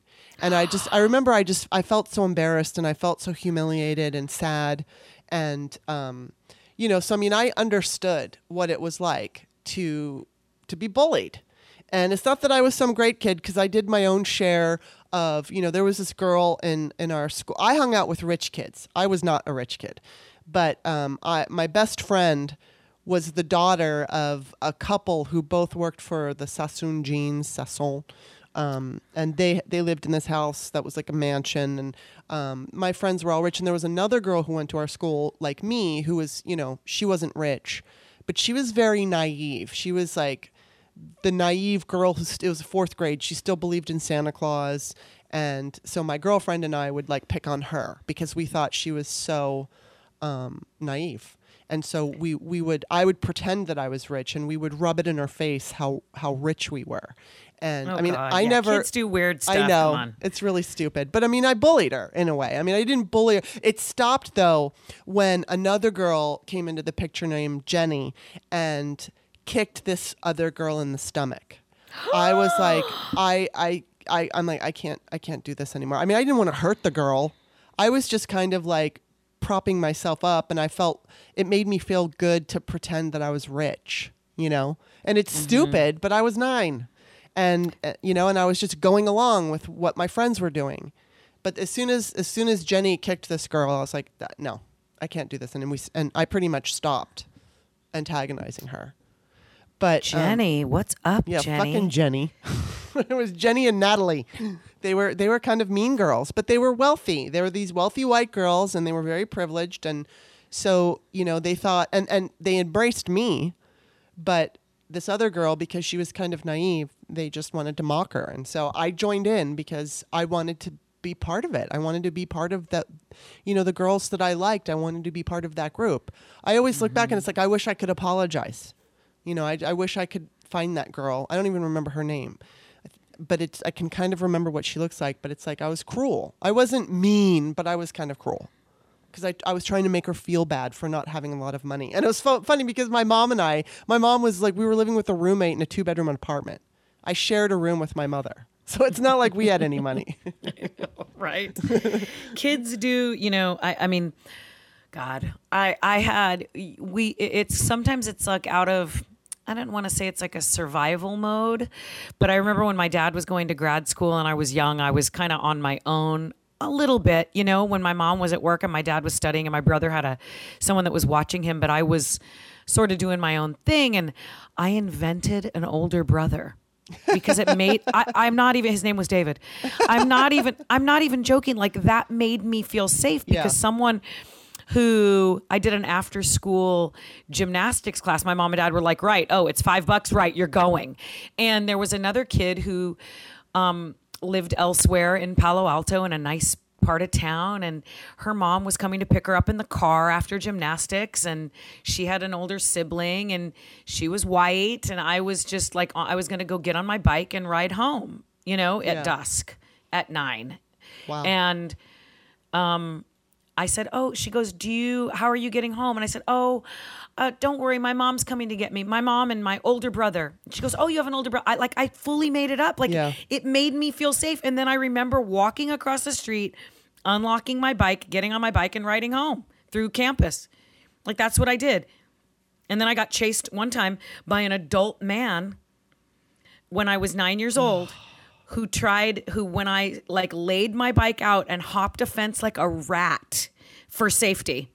And I just I remember I just I felt so embarrassed and I felt so humiliated and sad, and um, you know, so I mean I understood what it was like to to be bullied. And it's not that I was some great kid because I did my own share of, you know, there was this girl in in our school. I hung out with rich kids. I was not a rich kid, but um, I my best friend was the daughter of a couple who both worked for the Sassoon Jeans, Sassoon. Um, and they they lived in this house that was like a mansion, and um, my friends were all rich. And there was another girl who went to our school like me, who was you know she wasn't rich, but she was very naive. She was like the naive girl who st- it was fourth grade. She still believed in Santa Claus, and so my girlfriend and I would like pick on her because we thought she was so um, naive. And so we, we would I would pretend that I was rich, and we would rub it in her face how how rich we were. And
Oh,
I mean,
God,
I
yeah,
never
kids do weird stuff.
I know it's really stupid, but I mean, I bullied her in a way. I mean, I didn't bully her. It stopped though when another girl came into the picture named Jenny and kicked this other girl in the stomach. I was like, I, I, I, I'm like, I can't, I can't do this anymore. I mean, I didn't want to hurt the girl. I was just kind of like propping myself up, and I felt it made me feel good to pretend that I was rich, you know. And it's stupid, but I was nine and uh, you know and i was just going along with what my friends were doing but as soon as as soon as jenny kicked this girl i was like no i can't do this and we and i pretty much stopped antagonizing her but um,
Jenny, what's up,
yeah
Jenny?
fucking jenny. It was jenny and natalie. They were they were kind of mean girls but they were wealthy. They were these wealthy white girls and they were very privileged and so you know they thought and and they embraced me but this other girl because she was kind of naive they just wanted to mock her and so i joined in because i wanted to be part of it. I wanted to be part of that you know the girls that i liked i wanted to be part of that group. I always look back and it's like i wish i could apologize you know i, I wish i could find that girl i don't even remember her name but it's i can kind of remember what she looks like but it's like i was cruel i wasn't mean but i was kind of cruel because I, I was trying to make her feel bad for not having a lot of money. And it was fu- funny because my mom and I, my mom was like, we were living with a roommate in a two bedroom apartment. I shared a room with my mother. So it's not like we had any money.
right? Kids do, you know. I, I mean, God, I, I had we. It's sometimes it's like out of. I don't want to say it's like a survival mode, but I remember when my dad was going to grad school and I was young, I was kind of on my own a little bit, you know, when my mom was at work and my dad was studying and my brother had a someone that was watching him, but I was sort of doing my own thing and I invented an older brother because it made I, I'm not even his name was David. I'm not even I'm not even joking. Like that made me feel safe because
Yeah.
someone who I did an after school gymnastics class. My mom and dad were like, right, oh, it's five bucks, right, you're going. And there was another kid who um, lived elsewhere in Palo Alto in a nice part of town and her mom was coming to pick her up in the car after gymnastics and she had an older sibling and she was white and I was just like I was going to go get on my bike and ride home, you know, at
Yeah.
dusk at 9.
Wow.
And um, I said, "Oh," she goes, "Do you? How are you getting home?" And I said, "Oh, uh, don't worry, my mom's coming to get me. My mom and my older brother." She goes, "Oh, you have an older brother?" I like I fully made it up. Like
Yeah.
it made me feel safe. And then I remember walking across the street, unlocking my bike, getting on my bike, and riding home through campus. Like that's what I did. And then I got chased one time by an adult man when I was nine years old. Who tried, who, when I like laid my bike out and hopped a fence like a rat for safety.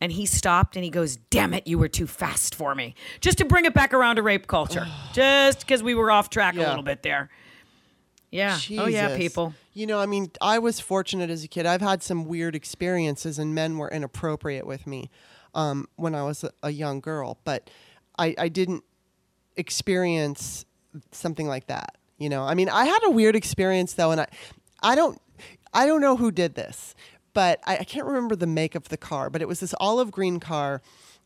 And he stopped and he goes, Damn it, you were too fast for me. Just to bring it back around to rape culture. Just because we were off track a little bit there. Yeah. Oh, yeah, people.
You know, I mean, I was fortunate as a kid. I've had some weird experiences, and men were inappropriate with me um, when I was a, a young girl. But I, I didn't experience something like that. You know, I mean, I had a weird experience though, and I, I don't, I don't know who did this, but I, I can't remember the make of the car. But it was this olive green car,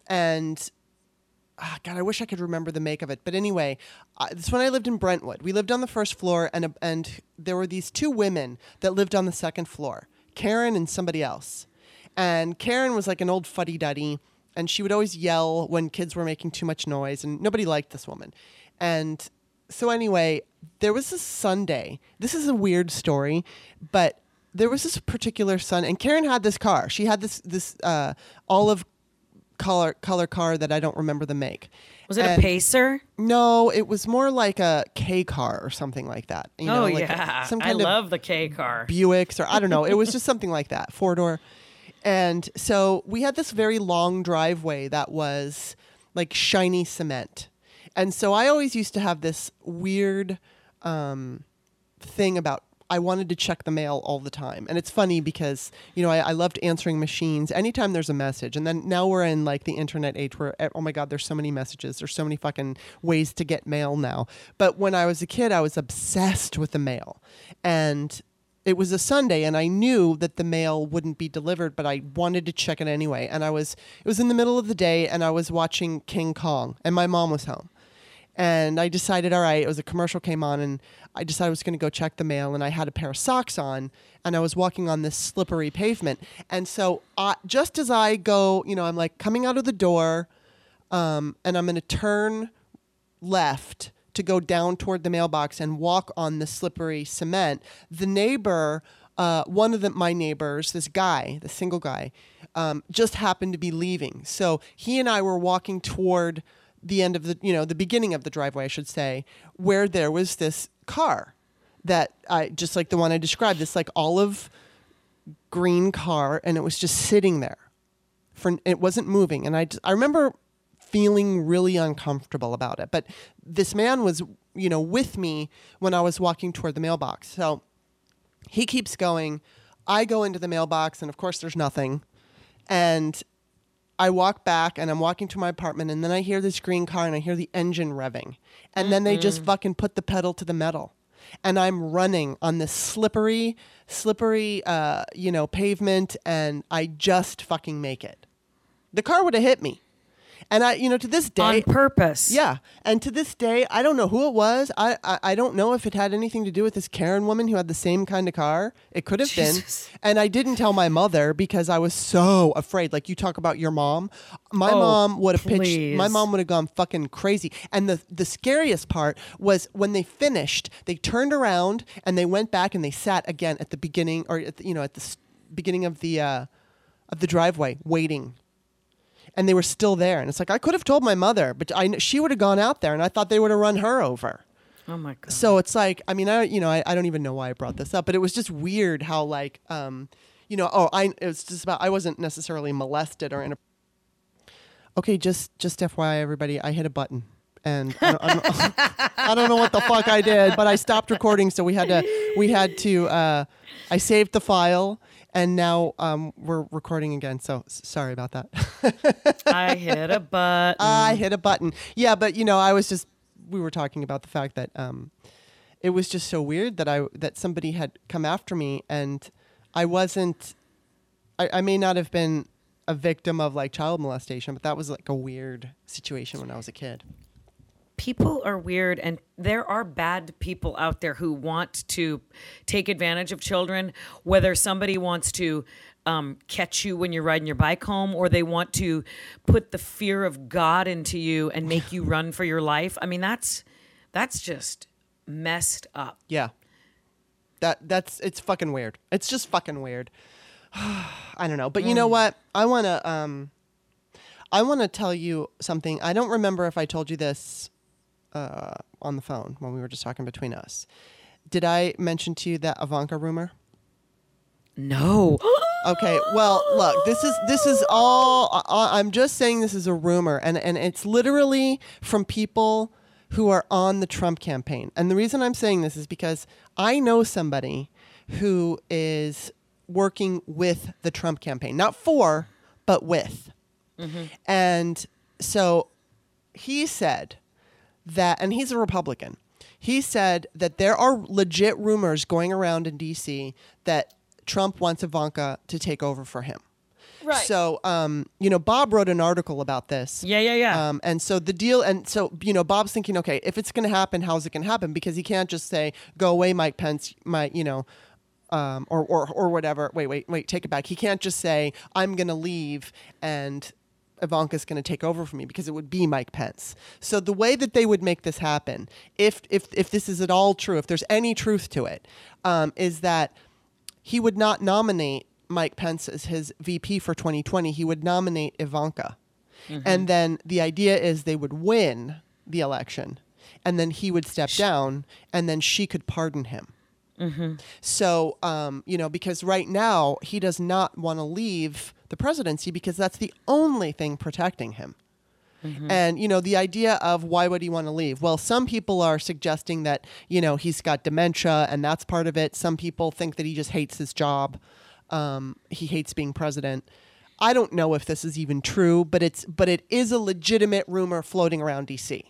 and ah, God, I wish I could remember the make of it. But anyway, uh, this when I lived in Brentwood. We lived on the first floor, and and there were these two women that lived on the second floor, Karen and somebody else. And Karen was like an old fuddy duddy, and she would always yell when kids were making too much noise, and nobody liked this woman. And so anyway, there was this Sunday. This is a weird story, but there was this particular Sun, and Karen had this car. She had this this uh, olive color color car that I don't remember the make.
Was it a pacer?
No, it was more like a K car or something like that. You know,
oh,
like a-
yeah.
some
I
kind of
love the K car.
Buicks or I don't know. It was just something like that, four door. And so we had this very long driveway that was like shiny cement. And so I always used to have this weird um, thing about I wanted to check the mail all the time. And it's funny because, you know, I, I loved answering machines anytime there's a message. And then now we're in like the internet age where, eh, oh my God, there's so many messages. There's so many fucking ways to get mail now. But when I was a kid, I was obsessed with the mail. And it was a Sunday and I knew that the mail wouldn't be delivered, but I wanted to check it anyway. And I was, it was in the middle of the day and I was watching King Kong and my mom was home. And I decided, all right, it was a commercial came on, and I decided I was going to go check the mail. And I had a pair of socks on, and I was walking on this slippery pavement. And so, uh, just as I go, you know, I'm like coming out of the door, um, and I'm going to turn left to go down toward the mailbox and walk on the slippery cement. The neighbor, uh, one of the, my neighbors, this guy, the single guy, um, just happened to be leaving. So he and I were walking toward the end of the, you know, the beginning of the driveway, I should say, where there was this car that I just like the one I described, this like olive green car, and it was just sitting there for it wasn't moving. And I I remember feeling really uncomfortable about it. But this man was you know with me when I was walking toward the mailbox. So he keeps going. I go into the mailbox and of course there's nothing. And I walk back and I'm walking to my apartment and then I hear this green car and I hear the engine revving. And then they just fucking put the pedal to the metal. And I'm running on this slippery slippery uh, you know pavement and I just fucking make it. The car would have hit me and I you know to this day
On purpose.
yeah, and to this day, I don't know who it was. I, I I don't know if it had anything to do with this Karen woman who had the same kind of car. It could have been, and I didn't tell my mother because I was so afraid. Like you talk about your mom, my
Oh,
mom would have pitched. My mom would have gone fucking crazy. And the the scariest part was when they finished, they turned around and they went back and they sat again at the beginning, or at the, you know at the beginning of the uh, of the driveway, waiting and they were still there. And it's like I could have told my mother, but I she would have gone out there, and I thought they would have run her over.
Oh my god.
So it's like I mean I you know I, I don't even know why I brought this up, but it was just weird how like um you know oh I it was just about I wasn't necessarily molested or in a okay just just FYI everybody I hit a button. And I don't, I, don't, I don't know what the fuck I did, but I stopped recording, so we had to we had to. Uh, I saved the file, and now um, we're recording again. So sorry about that.
I hit a button.
I hit a button. Yeah, but you know, I was just we were talking about the fact that um, it was just so weird that I that somebody had come after me and I wasn't. I, I may not have been a victim of like child molestation, but that was like a weird situation when I was a kid.
People are weird and there are bad people out there who want to take advantage of children whether somebody wants to um, catch you when you're riding your bike home or they want to put the fear of god into you and make you run for your life i mean that's that's just messed up
Yeah. That that's it's fucking weird. It's just fucking weird. I don't know, but you know what? I want to um I want to tell you something. I don't remember if I told you this uh on the phone when we were just talking between us. Did I mention to you that Ivanka rumor?
no
Okay, well, look, this is this is all. I, I'm just saying this is a rumor, and and it's literally from people who are on the Trump campaign. And the reason I'm saying this is because I know somebody who is working with the Trump campaign, not for, but with. Mm-hmm. And so he said that, and he's a Republican. He said that there are legit rumors going around in D.C. that Trump wants Ivanka to take over for him.
Right.
So, um, you know, Bob wrote an article about this.
yeah yeah yeah
Um, and so the deal, and so you know, Bob's thinking, okay, if it's going to happen, how's it going to happen? Because he can't just say, "Go away, Mike Pence," my, you know, um, or or or whatever. Wait, wait, wait, take it back. He can't just say, "I'm going to leave," and Ivanka's going to take over for me because it would be Mike Pence. So the way that they would make this happen, if if if this is at all true, if there's any truth to it, um, is that he would not nominate Mike Pence as his VP for 2020. He would nominate Ivanka. And then the idea is they would win the election and then he would step down and then she could pardon him. So, um, you know, because right now he does not want to leave the presidency because that's the only thing protecting him. And you know the idea of why would he want to leave? Well, some people are suggesting that you know he's got dementia and that's part of it. Some people think that he just hates his job. Um, he hates being president. I don't know if this is even true, but it's but it is a legitimate rumor floating around DC.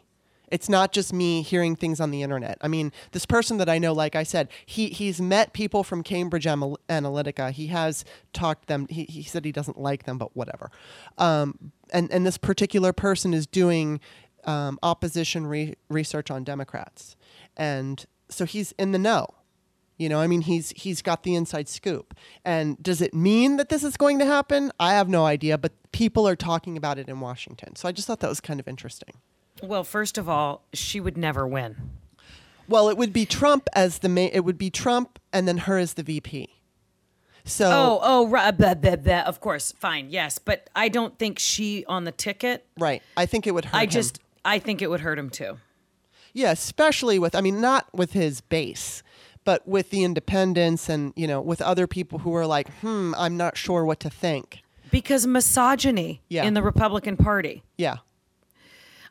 It's not just me hearing things on the internet. I mean, this person that I know, like I said, he he's met people from Cambridge Analytica. He has talked them. He, he said he doesn't like them, but whatever. Um, and and this particular person is doing um, opposition re- research on Democrats, and so he's in the know. You know, I mean, he's he's got the inside scoop. And does it mean that this is going to happen? I have no idea, but people are talking about it in Washington. So I just thought that was kind of interesting.
Well first of all she would never win
Well, it would be Trump as the main. It would be Trump and then her as the VP. So
Oh, oh, right. Blah, blah, blah. Of course, fine, yes, but I don't think she on the ticket.
right, I think it would hurt.
I
him.
just, I think it would hurt him too.
yeah, especially with. I mean, not with his base, but with the independents and you know with other people who are like, hmm, I'm not sure what to think.
Because misogyny
Yeah.
in the Republican Party.
Yeah.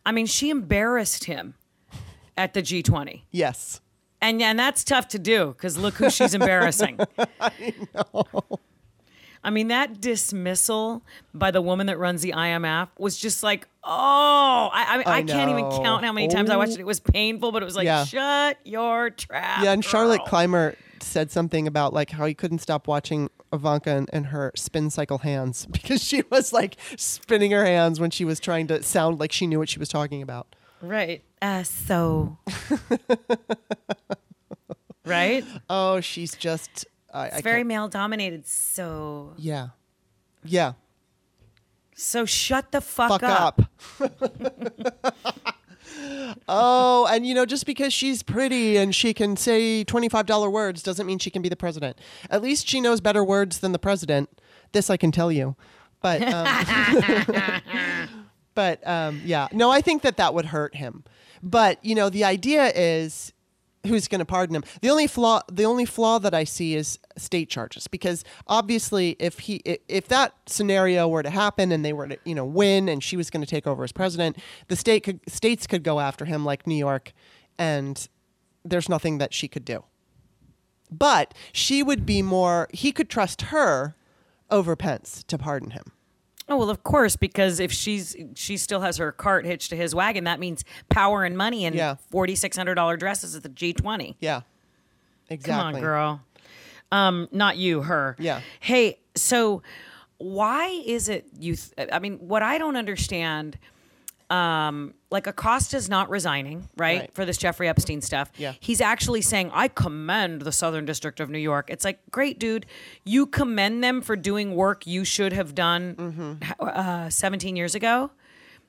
I mean, she embarrassed him at the G20.
Yes.
And and that's tough to do because look who she's embarrassing. I know. I mean, that dismissal by the woman that runs the IMF was just like, oh, I, I,
I
I, can't even count how many times I watched it. It was painful, but it was like,
Yeah.
shut your trap.
Yeah, and Charlotte
girl.
Clymer said something about like how he couldn't stop watching Ivanka and, and her spin cycle hands because she was like spinning her hands when she was trying to sound like she knew what she was talking about.
Right. Uh, so. right?
Oh, she's just I,
It's
I
very male dominated. So.
yeah, yeah.
So shut the fuck,
Fuck
up.
up. oh, and you know, just because she's pretty and she can say twenty-five dollar words doesn't mean she can be the president. At least she knows better words than the president. This I can tell you. But um, but um, yeah, no, I think that that would hurt him. But you know, the idea is who's going to pardon him. The only flaw, the only flaw that I see is state charges, because obviously, if he if that scenario were to happen and they were to, you know, win, and she was going to take over as president, the state could, states could go after him, like New York, and there's nothing that she could do. But she would be more. He could trust her over Pence to pardon him.
Oh well, of course, because if she's she still has her cart hitched to his wagon, that means power and money and
Yeah.
forty six hundred dollar dresses at the G twenty.
Yeah, exactly.
Come on, girl. Um, not you, her.
Yeah.
Hey, so why is it you? Th- I mean, what I don't understand um, like Acosta's not resigning, right,
Right.
for this Jeffrey Epstein stuff.
Yeah.
He's actually saying, I commend the Southern District of New York. It's like, great, dude. You commend them for doing work you should have done
Mm-hmm.
uh, 17 years ago,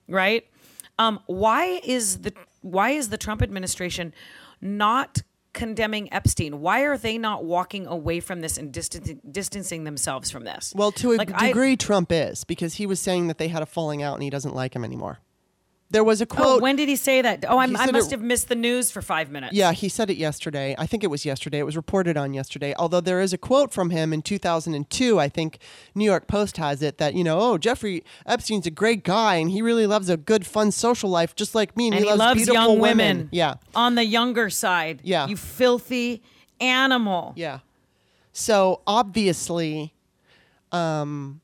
right? Um, why is the why is the Trump administration not condemning Epstein? Why are they not walking away from this and distancing, distancing themselves from this?
Well, to a
Like, I-
degree, Trump is because he was saying that they had a falling out and he doesn't like him anymore. There was a
Oh,
quote.
when did he say that? Oh, I must
it-
have missed the news for five minutes.
yeah, he said it yesterday. I think it was yesterday. It was reported on yesterday. Although there is a quote from him in 2002, I think New York Post has it that, you know, oh, Jeffrey Epstein's a great guy and he really loves a good, fun social life just like me. And,
and
he,
he loves
beautiful
young
women.
women.
Yeah.
on the younger side.
Yeah.
you filthy animal.
Yeah. So obviously, um,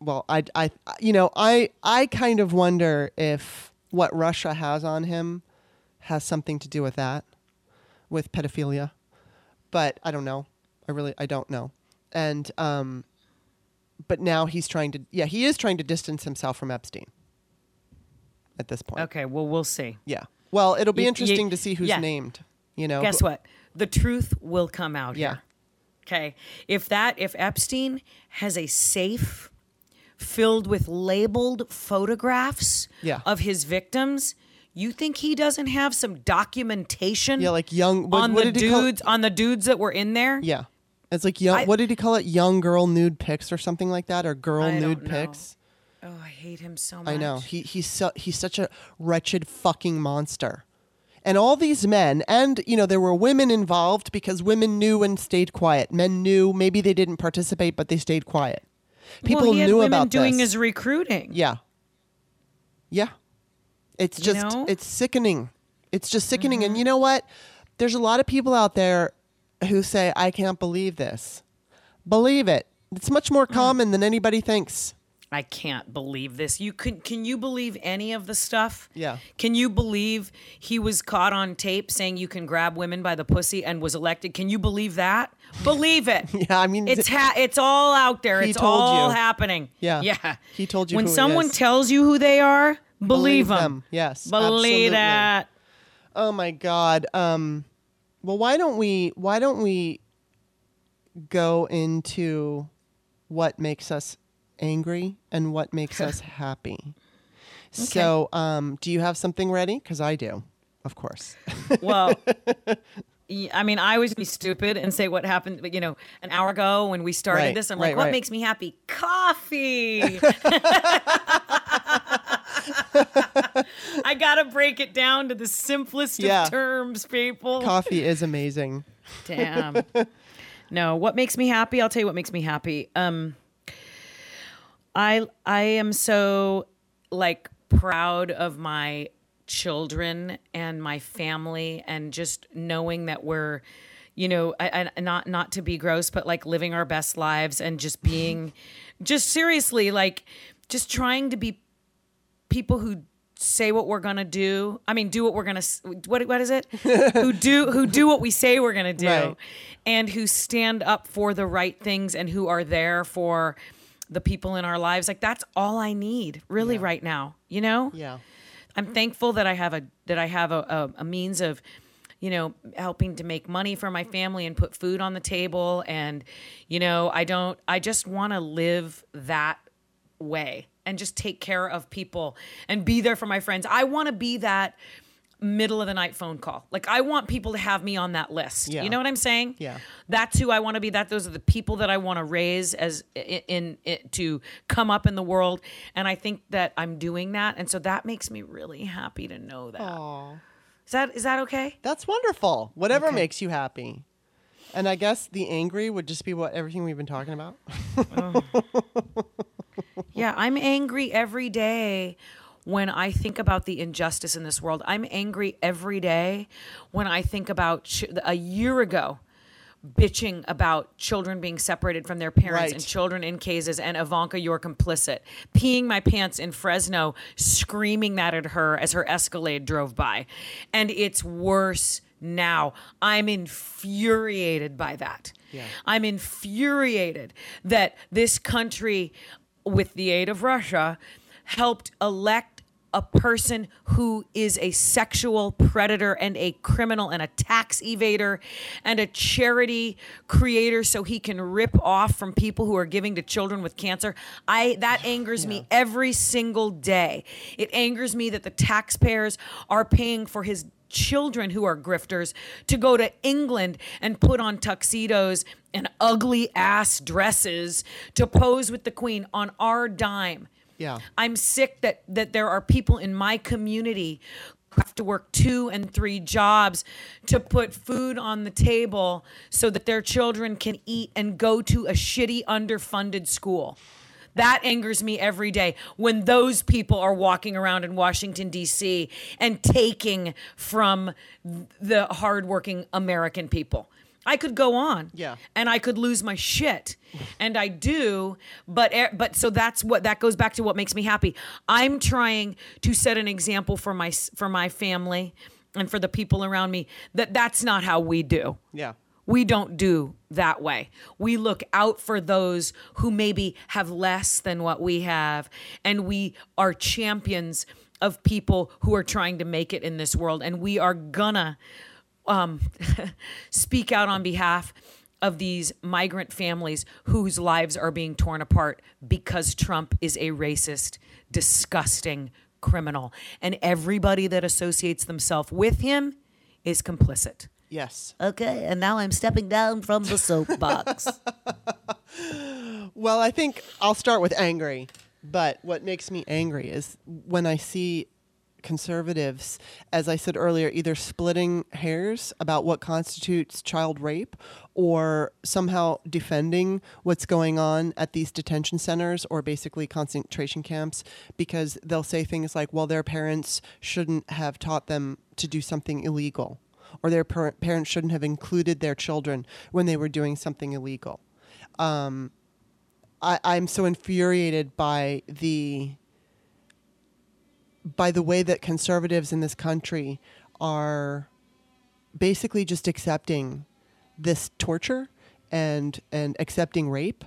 well, I, I, you know, I, I kind of wonder if what Russia has on him has something to do with that, with pedophilia, but I don't know. I really, I don't know. And, um, but now he's trying to, yeah, he is trying to distance himself from Epstein at this point.
Okay, well, we'll see.
Yeah. Well, it'll be
You- you-
interesting to see who's
yeah.
named. You know.
Guess what? The truth will come out
Yeah.
here. Okay. If that, if Epstein has a safe filled with labeled photographs
Yeah.
of his victims, you think he doesn't have some documentation?
Yeah, like young. What,
on
what
the dudes, on the dudes that were in there.
Yeah. It's like young.
I-
what did he call it? Young girl nude pics or something like that, or girl
I
nude pics.
Oh, I hate him so much.
I know. He he's so, he's such a wretched fucking monster. And all these men, and you know, there were women involved because women knew and stayed quiet. Men knew maybe they didn't participate, but they stayed quiet. People
well,
knew about
doing
this.
his recruiting.
Yeah. Yeah. It's
You
just
know?
it's sickening. It's just sickening.
Mm-hmm.
And you know what? There's a lot of people out there who say, I can't believe this. Believe it. It's much
Mm.
more common than anybody thinks.
I can't believe this. You can can you believe any of the stuff?
Yeah.
Can you believe he was caught on tape saying you can grab women by the pussy and was elected? Can you believe that? Believe it.
Yeah, I mean,
it's ha- it's all out there.
He
it's all
you.
happening.
Yeah.
Yeah.
He told you
When someone tells you who they are, believe,
Believe
them.
them. Yes,
Believe
absolutely.
that.
Oh my God. Um, well, why don't we? Why don't we go into what makes us angry and what makes us happy? So, um, do you have something ready? Because I do, of course.
Well, I mean, I always be stupid and say what happened, but you know, an hour ago when we started
Right,
this. I'm
right,
like, what
right.
makes me happy? Coffee. I gotta break it down to the simplest
Yeah.
of terms, people.
Coffee is amazing.
Damn. no, what makes me happy? I'll tell you what makes me happy. Um, I I am so like proud of my children and my family and just knowing that we're you know I, I, not not to be gross but like living our best lives and just being just seriously like just trying to be people who say what we're gonna do. I mean, do what we're gonna. What what is it? who do who do what we say we're gonna do,
Right.
and who stand up for the right things and who are there for the people in our lives. Like that's all I need, really, right now. You know.
Yeah.
I'm thankful that I have a that I have a, a, a means of, you know, helping to make money for my family and put food on the table. And, you know, I don't. I just want to live that way and just take care of people and be there for my friends. I want to be that middle of the night phone call. Like I want people to have me on that list.
Yeah.
You know what I'm saying?
Yeah.
That's who I want to be. That those are the people that I want to raise as in, in, in to come up in the world and I think that I'm doing that and so that makes me really happy to know that.
Aw.
Is that is that okay?
That's wonderful. Whatever
Okay.
makes you happy. And I guess the angry would just be what everything we've been talking about. Oh.
Yeah, I'm angry every day when I think about the injustice in this world. I'm angry every day when I think about ch- a year ago bitching about children being separated from their parents
Right.
and children in cases and Ivanka you're complicit peeing my pants in Fresno screaming that at her as her Escalade drove by and it's worse now I'm infuriated by that
Yeah.
I'm infuriated that this country, with the aid of Russia, helped elect a person who is a sexual predator and a criminal and a tax evader and a charity creator so he can rip off from people who are giving to children with cancer. I that angers me every single day. It angers me that the taxpayers are paying for his children who are grifters to go to England and put on tuxedos and ugly ass dresses to pose with the queen on our dime.
Yeah.
I'm sick that that there are people in my community who have to work two and three jobs to put food on the table so that their children can eat and go to a shitty underfunded school. That angers me every day when those people are walking around in Washington, D.C. and taking from the hardworking American people. I could go on.
Yeah.
And I could lose my shit. And I do, but but so that's what that goes back to what makes me happy. I'm trying to set an example for my for my family and for the people around me that that's not how we do.
Yeah.
We don't do that way. We look out for those who maybe have less than what we have, and we are champions of people who are trying to make it in this world. And we are gonna um, speak out on behalf of these migrant families whose lives are being torn apart because Trump is a racist, disgusting criminal. And everybody that associates themselves with him is complicit.
Yes.
Okay, and now I'm stepping down from the soapbox.
Well, I think I'll start with angry. But what makes me angry is when I see conservatives, as I said earlier, either splitting hairs about what constitutes child rape or somehow defending what's going on at these detention centers or basically concentration camps because they'll say things like, well, their parents shouldn't have taught them to do something illegal or their par- parents shouldn't have included their children when they were doing something illegal. Um, I, I'm so infuriated by the by the way that conservatives in this country are basically just accepting this torture and and accepting rape.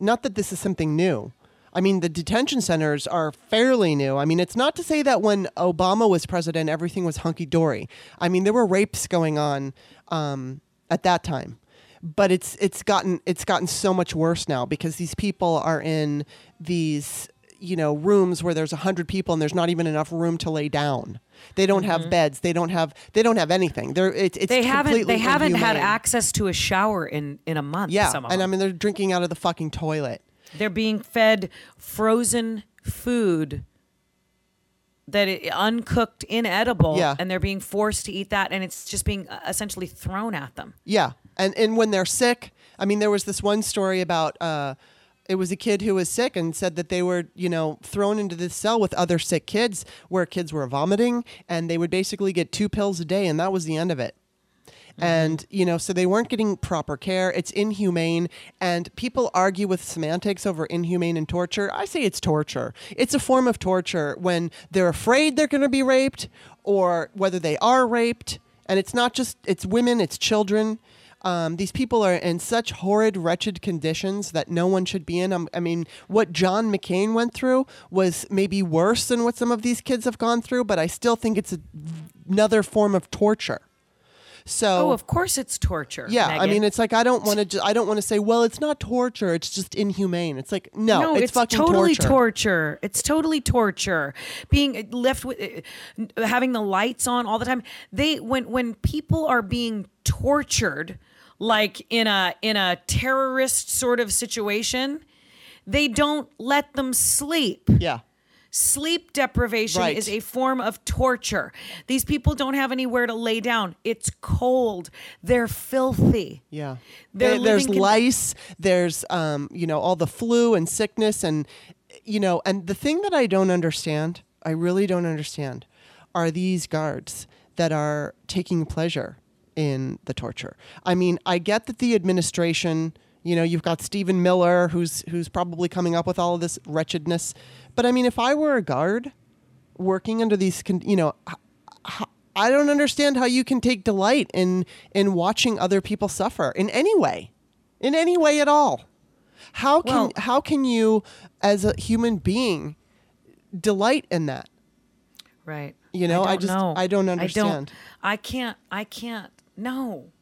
Not that this is something new. I mean, the detention centers are fairly new. I mean, it's not to say that when Obama was president, everything was hunky dory. I mean, there were rapes going on um, at that time, but it's it's gotten it's gotten so much worse now because these people are in these you know rooms where there's a hundred people and there's not even enough room to lay down. They don't have beds. They don't have they don't have anything. They're it's, it's
They haven't they haven't had access to a shower in in a month.
Yeah,
some of
and I mean they're drinking out of the fucking toilet.
They're being fed frozen food that i uncooked, inedible,
Yeah.
and they're being forced to eat that, and it's just being uh, essentially thrown at them.
Yeah, and and when they're sick, I mean, there was this one story about uh, it was a kid who was sick and said that they were you know thrown into this cell with other sick kids where kids were vomiting, and they would basically get two pills a day, and that was the end of it. Mm-hmm. And you know, so they weren't getting proper care. It's inhumane, and people argue with semantics over inhumane and torture. I say it's torture. It's a form of torture when they're afraid they're going to be raped, or whether they are raped. And it's not just it's women, it's children. Um, these people are in such horrid, wretched conditions that no one should be in. Um, I mean, what John McCain went through was maybe worse than what some of these kids have gone through, but I still think it's a, another form of torture. So
Oh, of course it's torture.
yeah, I mean, it's like I don't want to. Ju- I don't want to say, well, it's not torture. It's just inhumane. It's like no,
no,
it's,
it's,
fucking
totally
torture.
torture. It's totally torture. Being left with uh, having the lights on all the time. They when when people are being tortured, like in a in a terrorist sort of situation, they don't let them sleep.
yeah,
Sleep deprivation
Right.
is a form of torture. These people don't have anywhere to lay down. It's cold. They're filthy.
yeah.
They're
There- there's
con-
lice. There's um, you know, all the flu and sickness, and you know, and the thing that I don't understand, I really don't understand, are these guards that are taking pleasure in the torture. I mean, I get that the administration. You know, you've got Stephen Miller, who's who's probably coming up with all of this wretchedness. But I mean, if I were a guard working under these, con- you know, I don't understand how you can take delight in in watching other people suffer in any way, in any way at all. How can
Well-
how can you, as a human being, delight in that?
right.
You know, I
don't
just-
know.
I don't understand.
I, can't. I can't. No,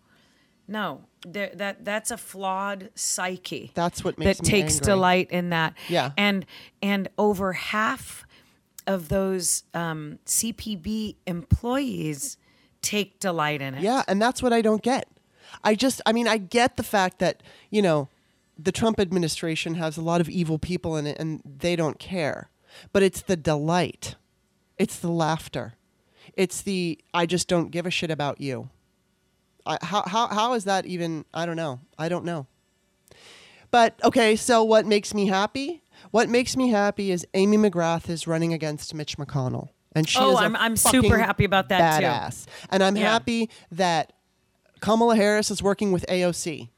no. There, that that's a flawed psyche.
That's what makes
that takes
angry.
delight in that.
Yeah.
and and over half of those um, CPB employees take delight in it.
Yeah, and that's what I don't get. I just, I mean, I get the fact that, you know, the Trump administration has a lot of evil people in it and they don't care. But it's the delight, it's the laughter, it's the, I just don't give a shit about you. I, how, how, how is that even? I don't know. I don't know. But okay, so what makes me happy? What makes me happy is Amy McGrath is running against Mitch McConnell. And she
Oh,
is a
I'm- I'm super happy about that, too.
badass. And I'm
Yeah.
happy that Kamala Harris is working with AOC.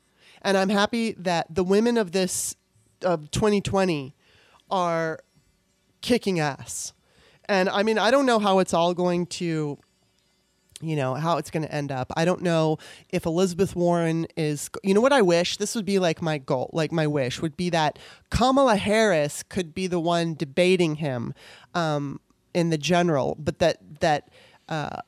And I'm happy that the women of this of 2020 are kicking ass. And I mean, I don't know how it's all going to you know how it's going to end up. I don't know if Elizabeth Warren is. You know what I wish? This would be like my goal, like my wish would be that Kamala Harris could be the one debating him um, in the general, but that that. Uh,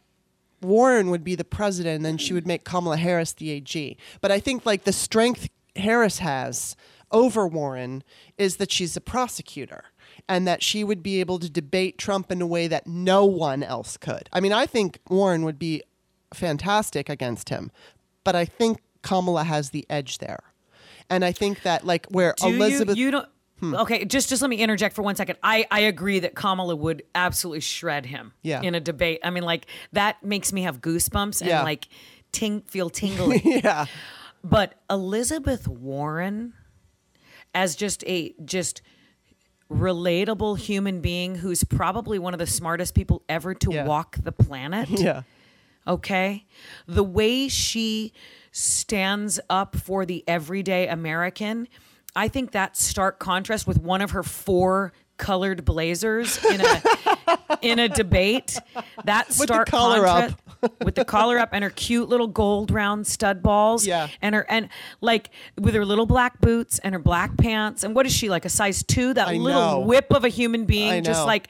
Warren would be the president, and then she would make Kamala Harris the AG. But I think like the strength Harris has over Warren is that she's a prosecutor and that she would be able to debate Trump in a way that no one else could. I mean, I think Warren would be fantastic against him, but I think Kamala has the edge there. And I think that like where
Do
Elizabeth
you? You don't.
Hmm.
Okay, just just let me interject for one second. I I agree that Kamala would absolutely shred him.
Yeah.
In a debate, I mean, like that makes me have goosebumps and
Yeah.
like ting feel tingly.
yeah.
But Elizabeth Warren, as just a just relatable human being who's probably one of the smartest people ever to
Yeah.
walk the planet.
Yeah.
Okay. The way she stands up for the everyday American, I think that stark contrast with one of her four colored blazers in a in a debate. That
the
stark
collar up.
contrast with the collar up and her cute little gold round stud balls.
Yeah.
And her and like with her little black boots and her black pants. And what is she like a size two? That
I
little
know.
whip of a human being. Just like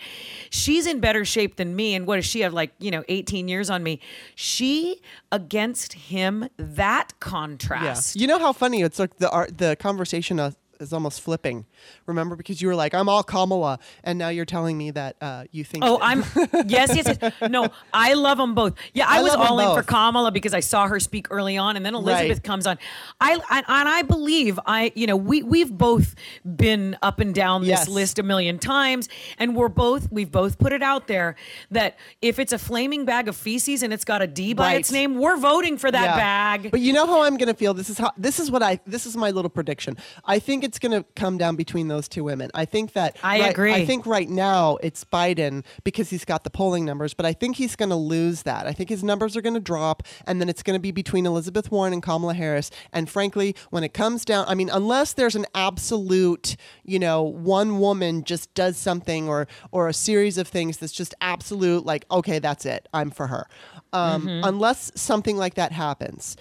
she's in better shape than me. And what does she have? Like, you know, 18 years on me. She against him, that
Yeah.
contrast.
You know how funny it's like the art, the conversation is almost flipping. Remember because you were like, "I'm all Kamala," and now you're telling me that uh, you think.
Oh,
that-
I'm yes, yes, yes. No, I love them both. Yeah, I,
I
was all in for. Kamala because I saw her speak early on, and then Elizabeth
Right.
comes on. I and, and I believe I, you know, we we've both been up and down this
Yes.
list a million times, and we're both we've both put it out there that if it's a flaming bag of feces and it's got a D by
Right.
its name, we're voting for that
Yeah.
bag.
But you know how I'm going to feel. This is how. This is what I. This is my little prediction. I think it's going to come down between those two women. I think that.
I
right-
agree.
I think right now it's Biden because he's got the polling numbers, but I think he's going to lose that. I think his numbers are going to drop, and then it's going to be between Elizabeth Warren and Kamala Harris. And frankly, when it comes down, I mean, unless there's an absolute, you know, one woman just does something or or a series of things that's just absolute, like, okay, that's it. I'm for her. Um,
Mm-hmm.
Unless something like that happens.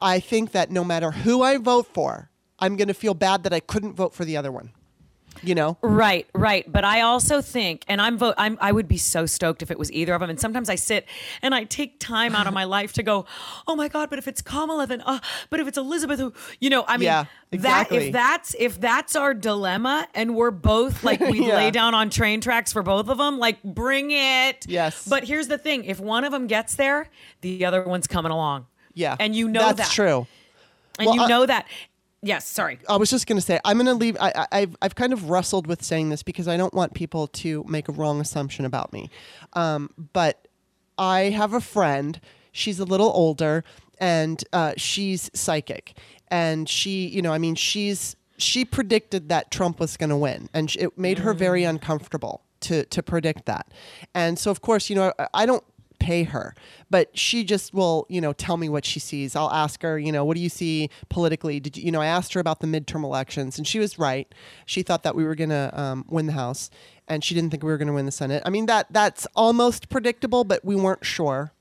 I think that no matter who I vote for, I'm going to feel bad that I couldn't vote for the other one. You know?
Right, right. But I also think, and I'm vote, I'm, I would be so stoked if it was either of them. And sometimes I sit and I take time out of my life to go, oh my god, but if it's Kamala, then uh, but if it's Elizabeth, who, you know, I mean,
Yeah,
that if that's if that's our dilemma, and we're both like we
Yeah.
lay down on train tracks for both of them, like bring it.
Yes.
But here's the thing: if one of them gets there, the other one's coming along.
Yeah.
and you know
That's
that.
true.
and
Well,
you
I-
know that. Yes, sorry.
I was just going to say, I'm going to leave. I, I, I've, I've kind of wrestled with saying this because I don't want people to make a wrong assumption about me. Um, but I have a friend. She's a little older, and uh, she's psychic. And she, you know, I mean, she's she predicted that Trump was going to win, and it made her very uncomfortable to to predict that. And so, of course, you know, I, I don't pay her. But she just will you know tell me what she sees. I'll ask her you know what do you see politically? Did you you know i asked her about the midterm elections and she was right. She thought that we were going to um, win the house and she didn't think we were going to win the senate. I mean that that's almost predictable but we weren't sure.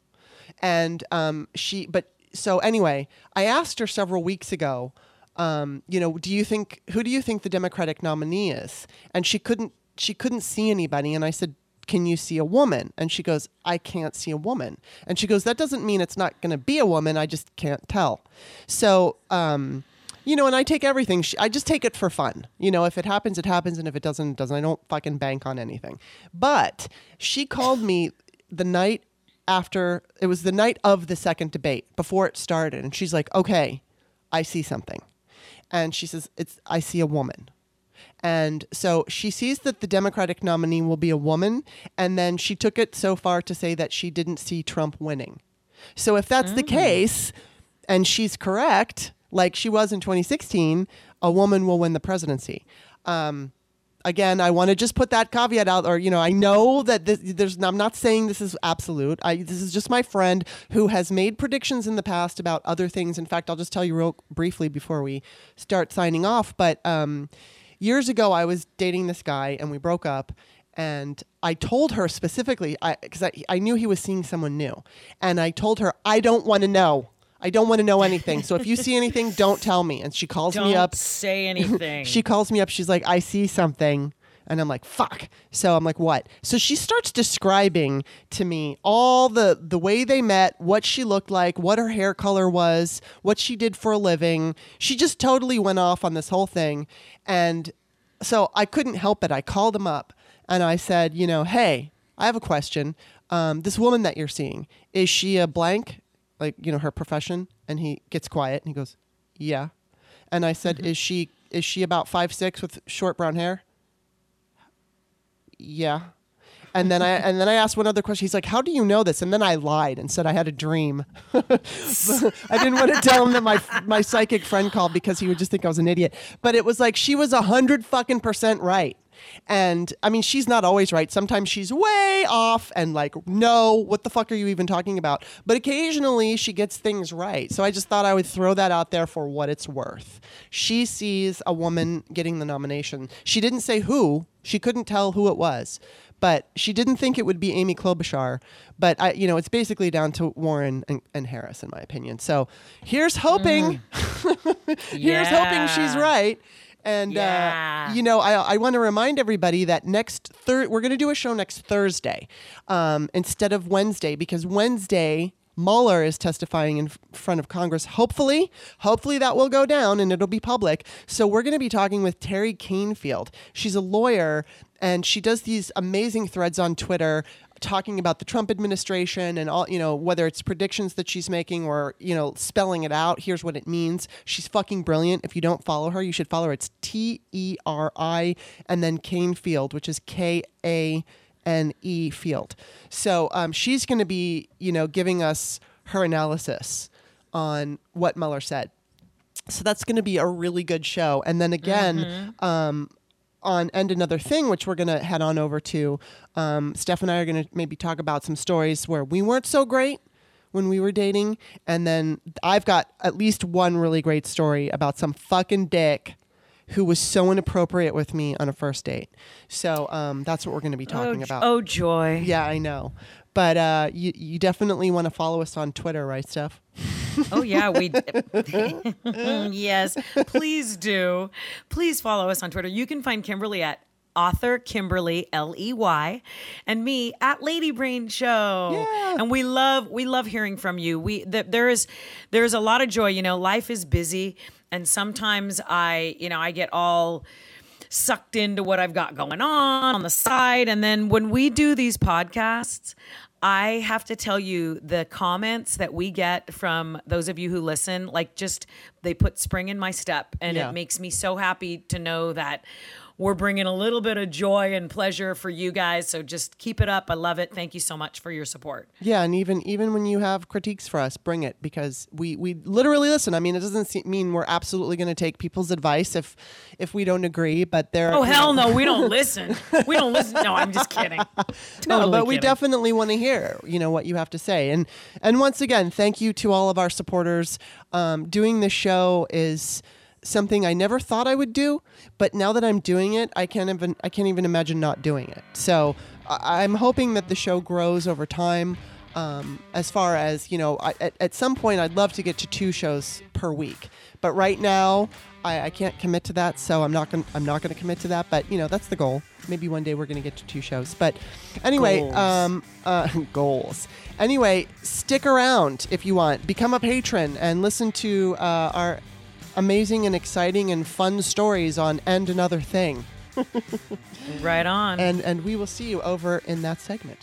And um, she but so anyway i asked her several weeks ago um, you know do you think who do you think the democratic nominee is? And she couldn't she couldn't see anybody and i said can you see a woman? And she goes, I can't see a woman. And she goes, that doesn't mean it's not going to be a woman. I just can't tell. So, um, you know, and I take everything. I just take it for fun. You know, if it happens, it happens, and if it doesn't, it doesn't. I don't fucking bank on anything. But she called me the night after. It was the night of the second debate before it started, and she's like, "Okay, I see something," and she says, "It's I see a woman." And so she sees that the Democratic nominee will be a woman, and then she took it so far to say that she didn't see Trump winning. So if that's the case, and she's correct, like she was in 2016, a woman will win the presidency. Um, again, I want to just put that caveat out, or you know, I know that this, there's. I'm not saying this is absolute. I, this is just my friend who has made predictions in the past about other things. In fact, I'll just tell you real briefly before we start signing off. But um, years ago, I was dating this guy, and we broke up. And I told her specifically, because I, I knew he was seeing someone new, and I told her I don't want to know. I don't want to know anything. So if you see anything, don't tell me. And she calls
Don't
me up.
say anything.
She calls me up. She's like, I see something. And I'm like, fuck. So I'm like, what? So she starts describing to me all the the way they met, what she looked like, what her hair color was, what she did for a living. She just totally went off on this whole thing. And so I couldn't help it. I called him up and I said, you know, hey, I have a question. Um, this woman that you're seeing, is she a blank? Like, you know, her profession? And he gets quiet and he goes, yeah. And I said, "Is she is she about five six with short brown hair?" Yeah. And then I and then I asked one other question. He's like, "How do you know this?" And then I lied and said I had a dream. I didn't want to tell him that my my psychic friend called because he would just think I was an idiot. But it was like she was a hundred fucking percent right. And I mean, she's not always right. Sometimes she's way off and like, no, what the fuck are you even talking about? But occasionally she gets things right. So I just thought I would throw that out there for what it's worth. She sees a woman getting the nomination. She didn't say who, she couldn't tell who it was. But she didn't think it would be Amy Klobuchar. But I, you know, it's basically down to Warren and, and Harris, in my opinion. So here's hoping. Mm. here's hoping she's right. And
Yeah.
uh, you know, I, I want to remind everybody that next third we're going to do a show next Thursday um, instead of Wednesday because Wednesday Mueller is testifying in front of Congress. Hopefully, hopefully that will go down and it'll be public. So we're going to be talking with Teri Kanefield. She's a lawyer and she does these amazing threads on Twitter talking about the Trump administration and all, you know, whether it's predictions that she's making or, you know, spelling it out. Here's what it means. She's fucking brilliant. If you don't follow her, you should follow her. It's T E R I and then Kane Field, which is K A N E Field. So um, she's going to be, you know, giving us her analysis on what Mueller said. So that's going to be a really good show. And then again, um, on And Another Thing, which we're going to head on over to, um, Steph and I are going to maybe talk about some stories where we weren't so great when we were dating. And then I've got at least one really great story about some fucking dick who was so inappropriate with me on a first date. So um, that's what we're going to be talking
oh,
about.
oh joy.
Yeah, I know. But uh, you, you definitely want to follow us on Twitter, right, Steph?
Oh yeah, we yes. Please do. Please follow us on Twitter. You can find Kimberly at author Kimberly L E Y and me at Lady Brain Show.
Yeah.
And we love we love hearing from you. We th- there is there is a lot of joy. You know, life is busy, and sometimes I you know I get all sucked into what I've got going on on the side. And then when we do these podcasts, I have to tell you the comments that we get from those of you who listen, like just they put spring in my step. And
Yeah.
it makes me so happy to know that we're bringing a little bit of joy and pleasure for you guys. So just keep it up. I love it. Thank you so much for your support.
Yeah, and even even when you have critiques for us, bring it because we we literally listen. I mean, it doesn't se- mean we're absolutely going to take people's advice if if we don't agree, but there.
Oh, hell no. We don't listen. We don't listen. No, I'm just kidding.
No,
Totally
but we definitely want to hear, you know, what you have to say. And and once again, thank you to all of our supporters. Um, doing this show is something I never thought I would do, but now that I'm doing it, I can't even I can't even imagine not doing it. So I- I'm hoping that the show grows over time. Um, as far as you know, I, at, at some point, I'd love to get to two shows per week. But right now, I, I can't commit to that, so I'm not gonna I'm not gonna commit to that. But you know, that's the goal. Maybe one day we're gonna get to two shows. But anyway,
Goals.
um, uh, goals. Anyway, stick around if you want. Become a patron and listen to uh, our amazing and exciting and fun stories on and another thing.
Right on.
And and we will see you over in that segment.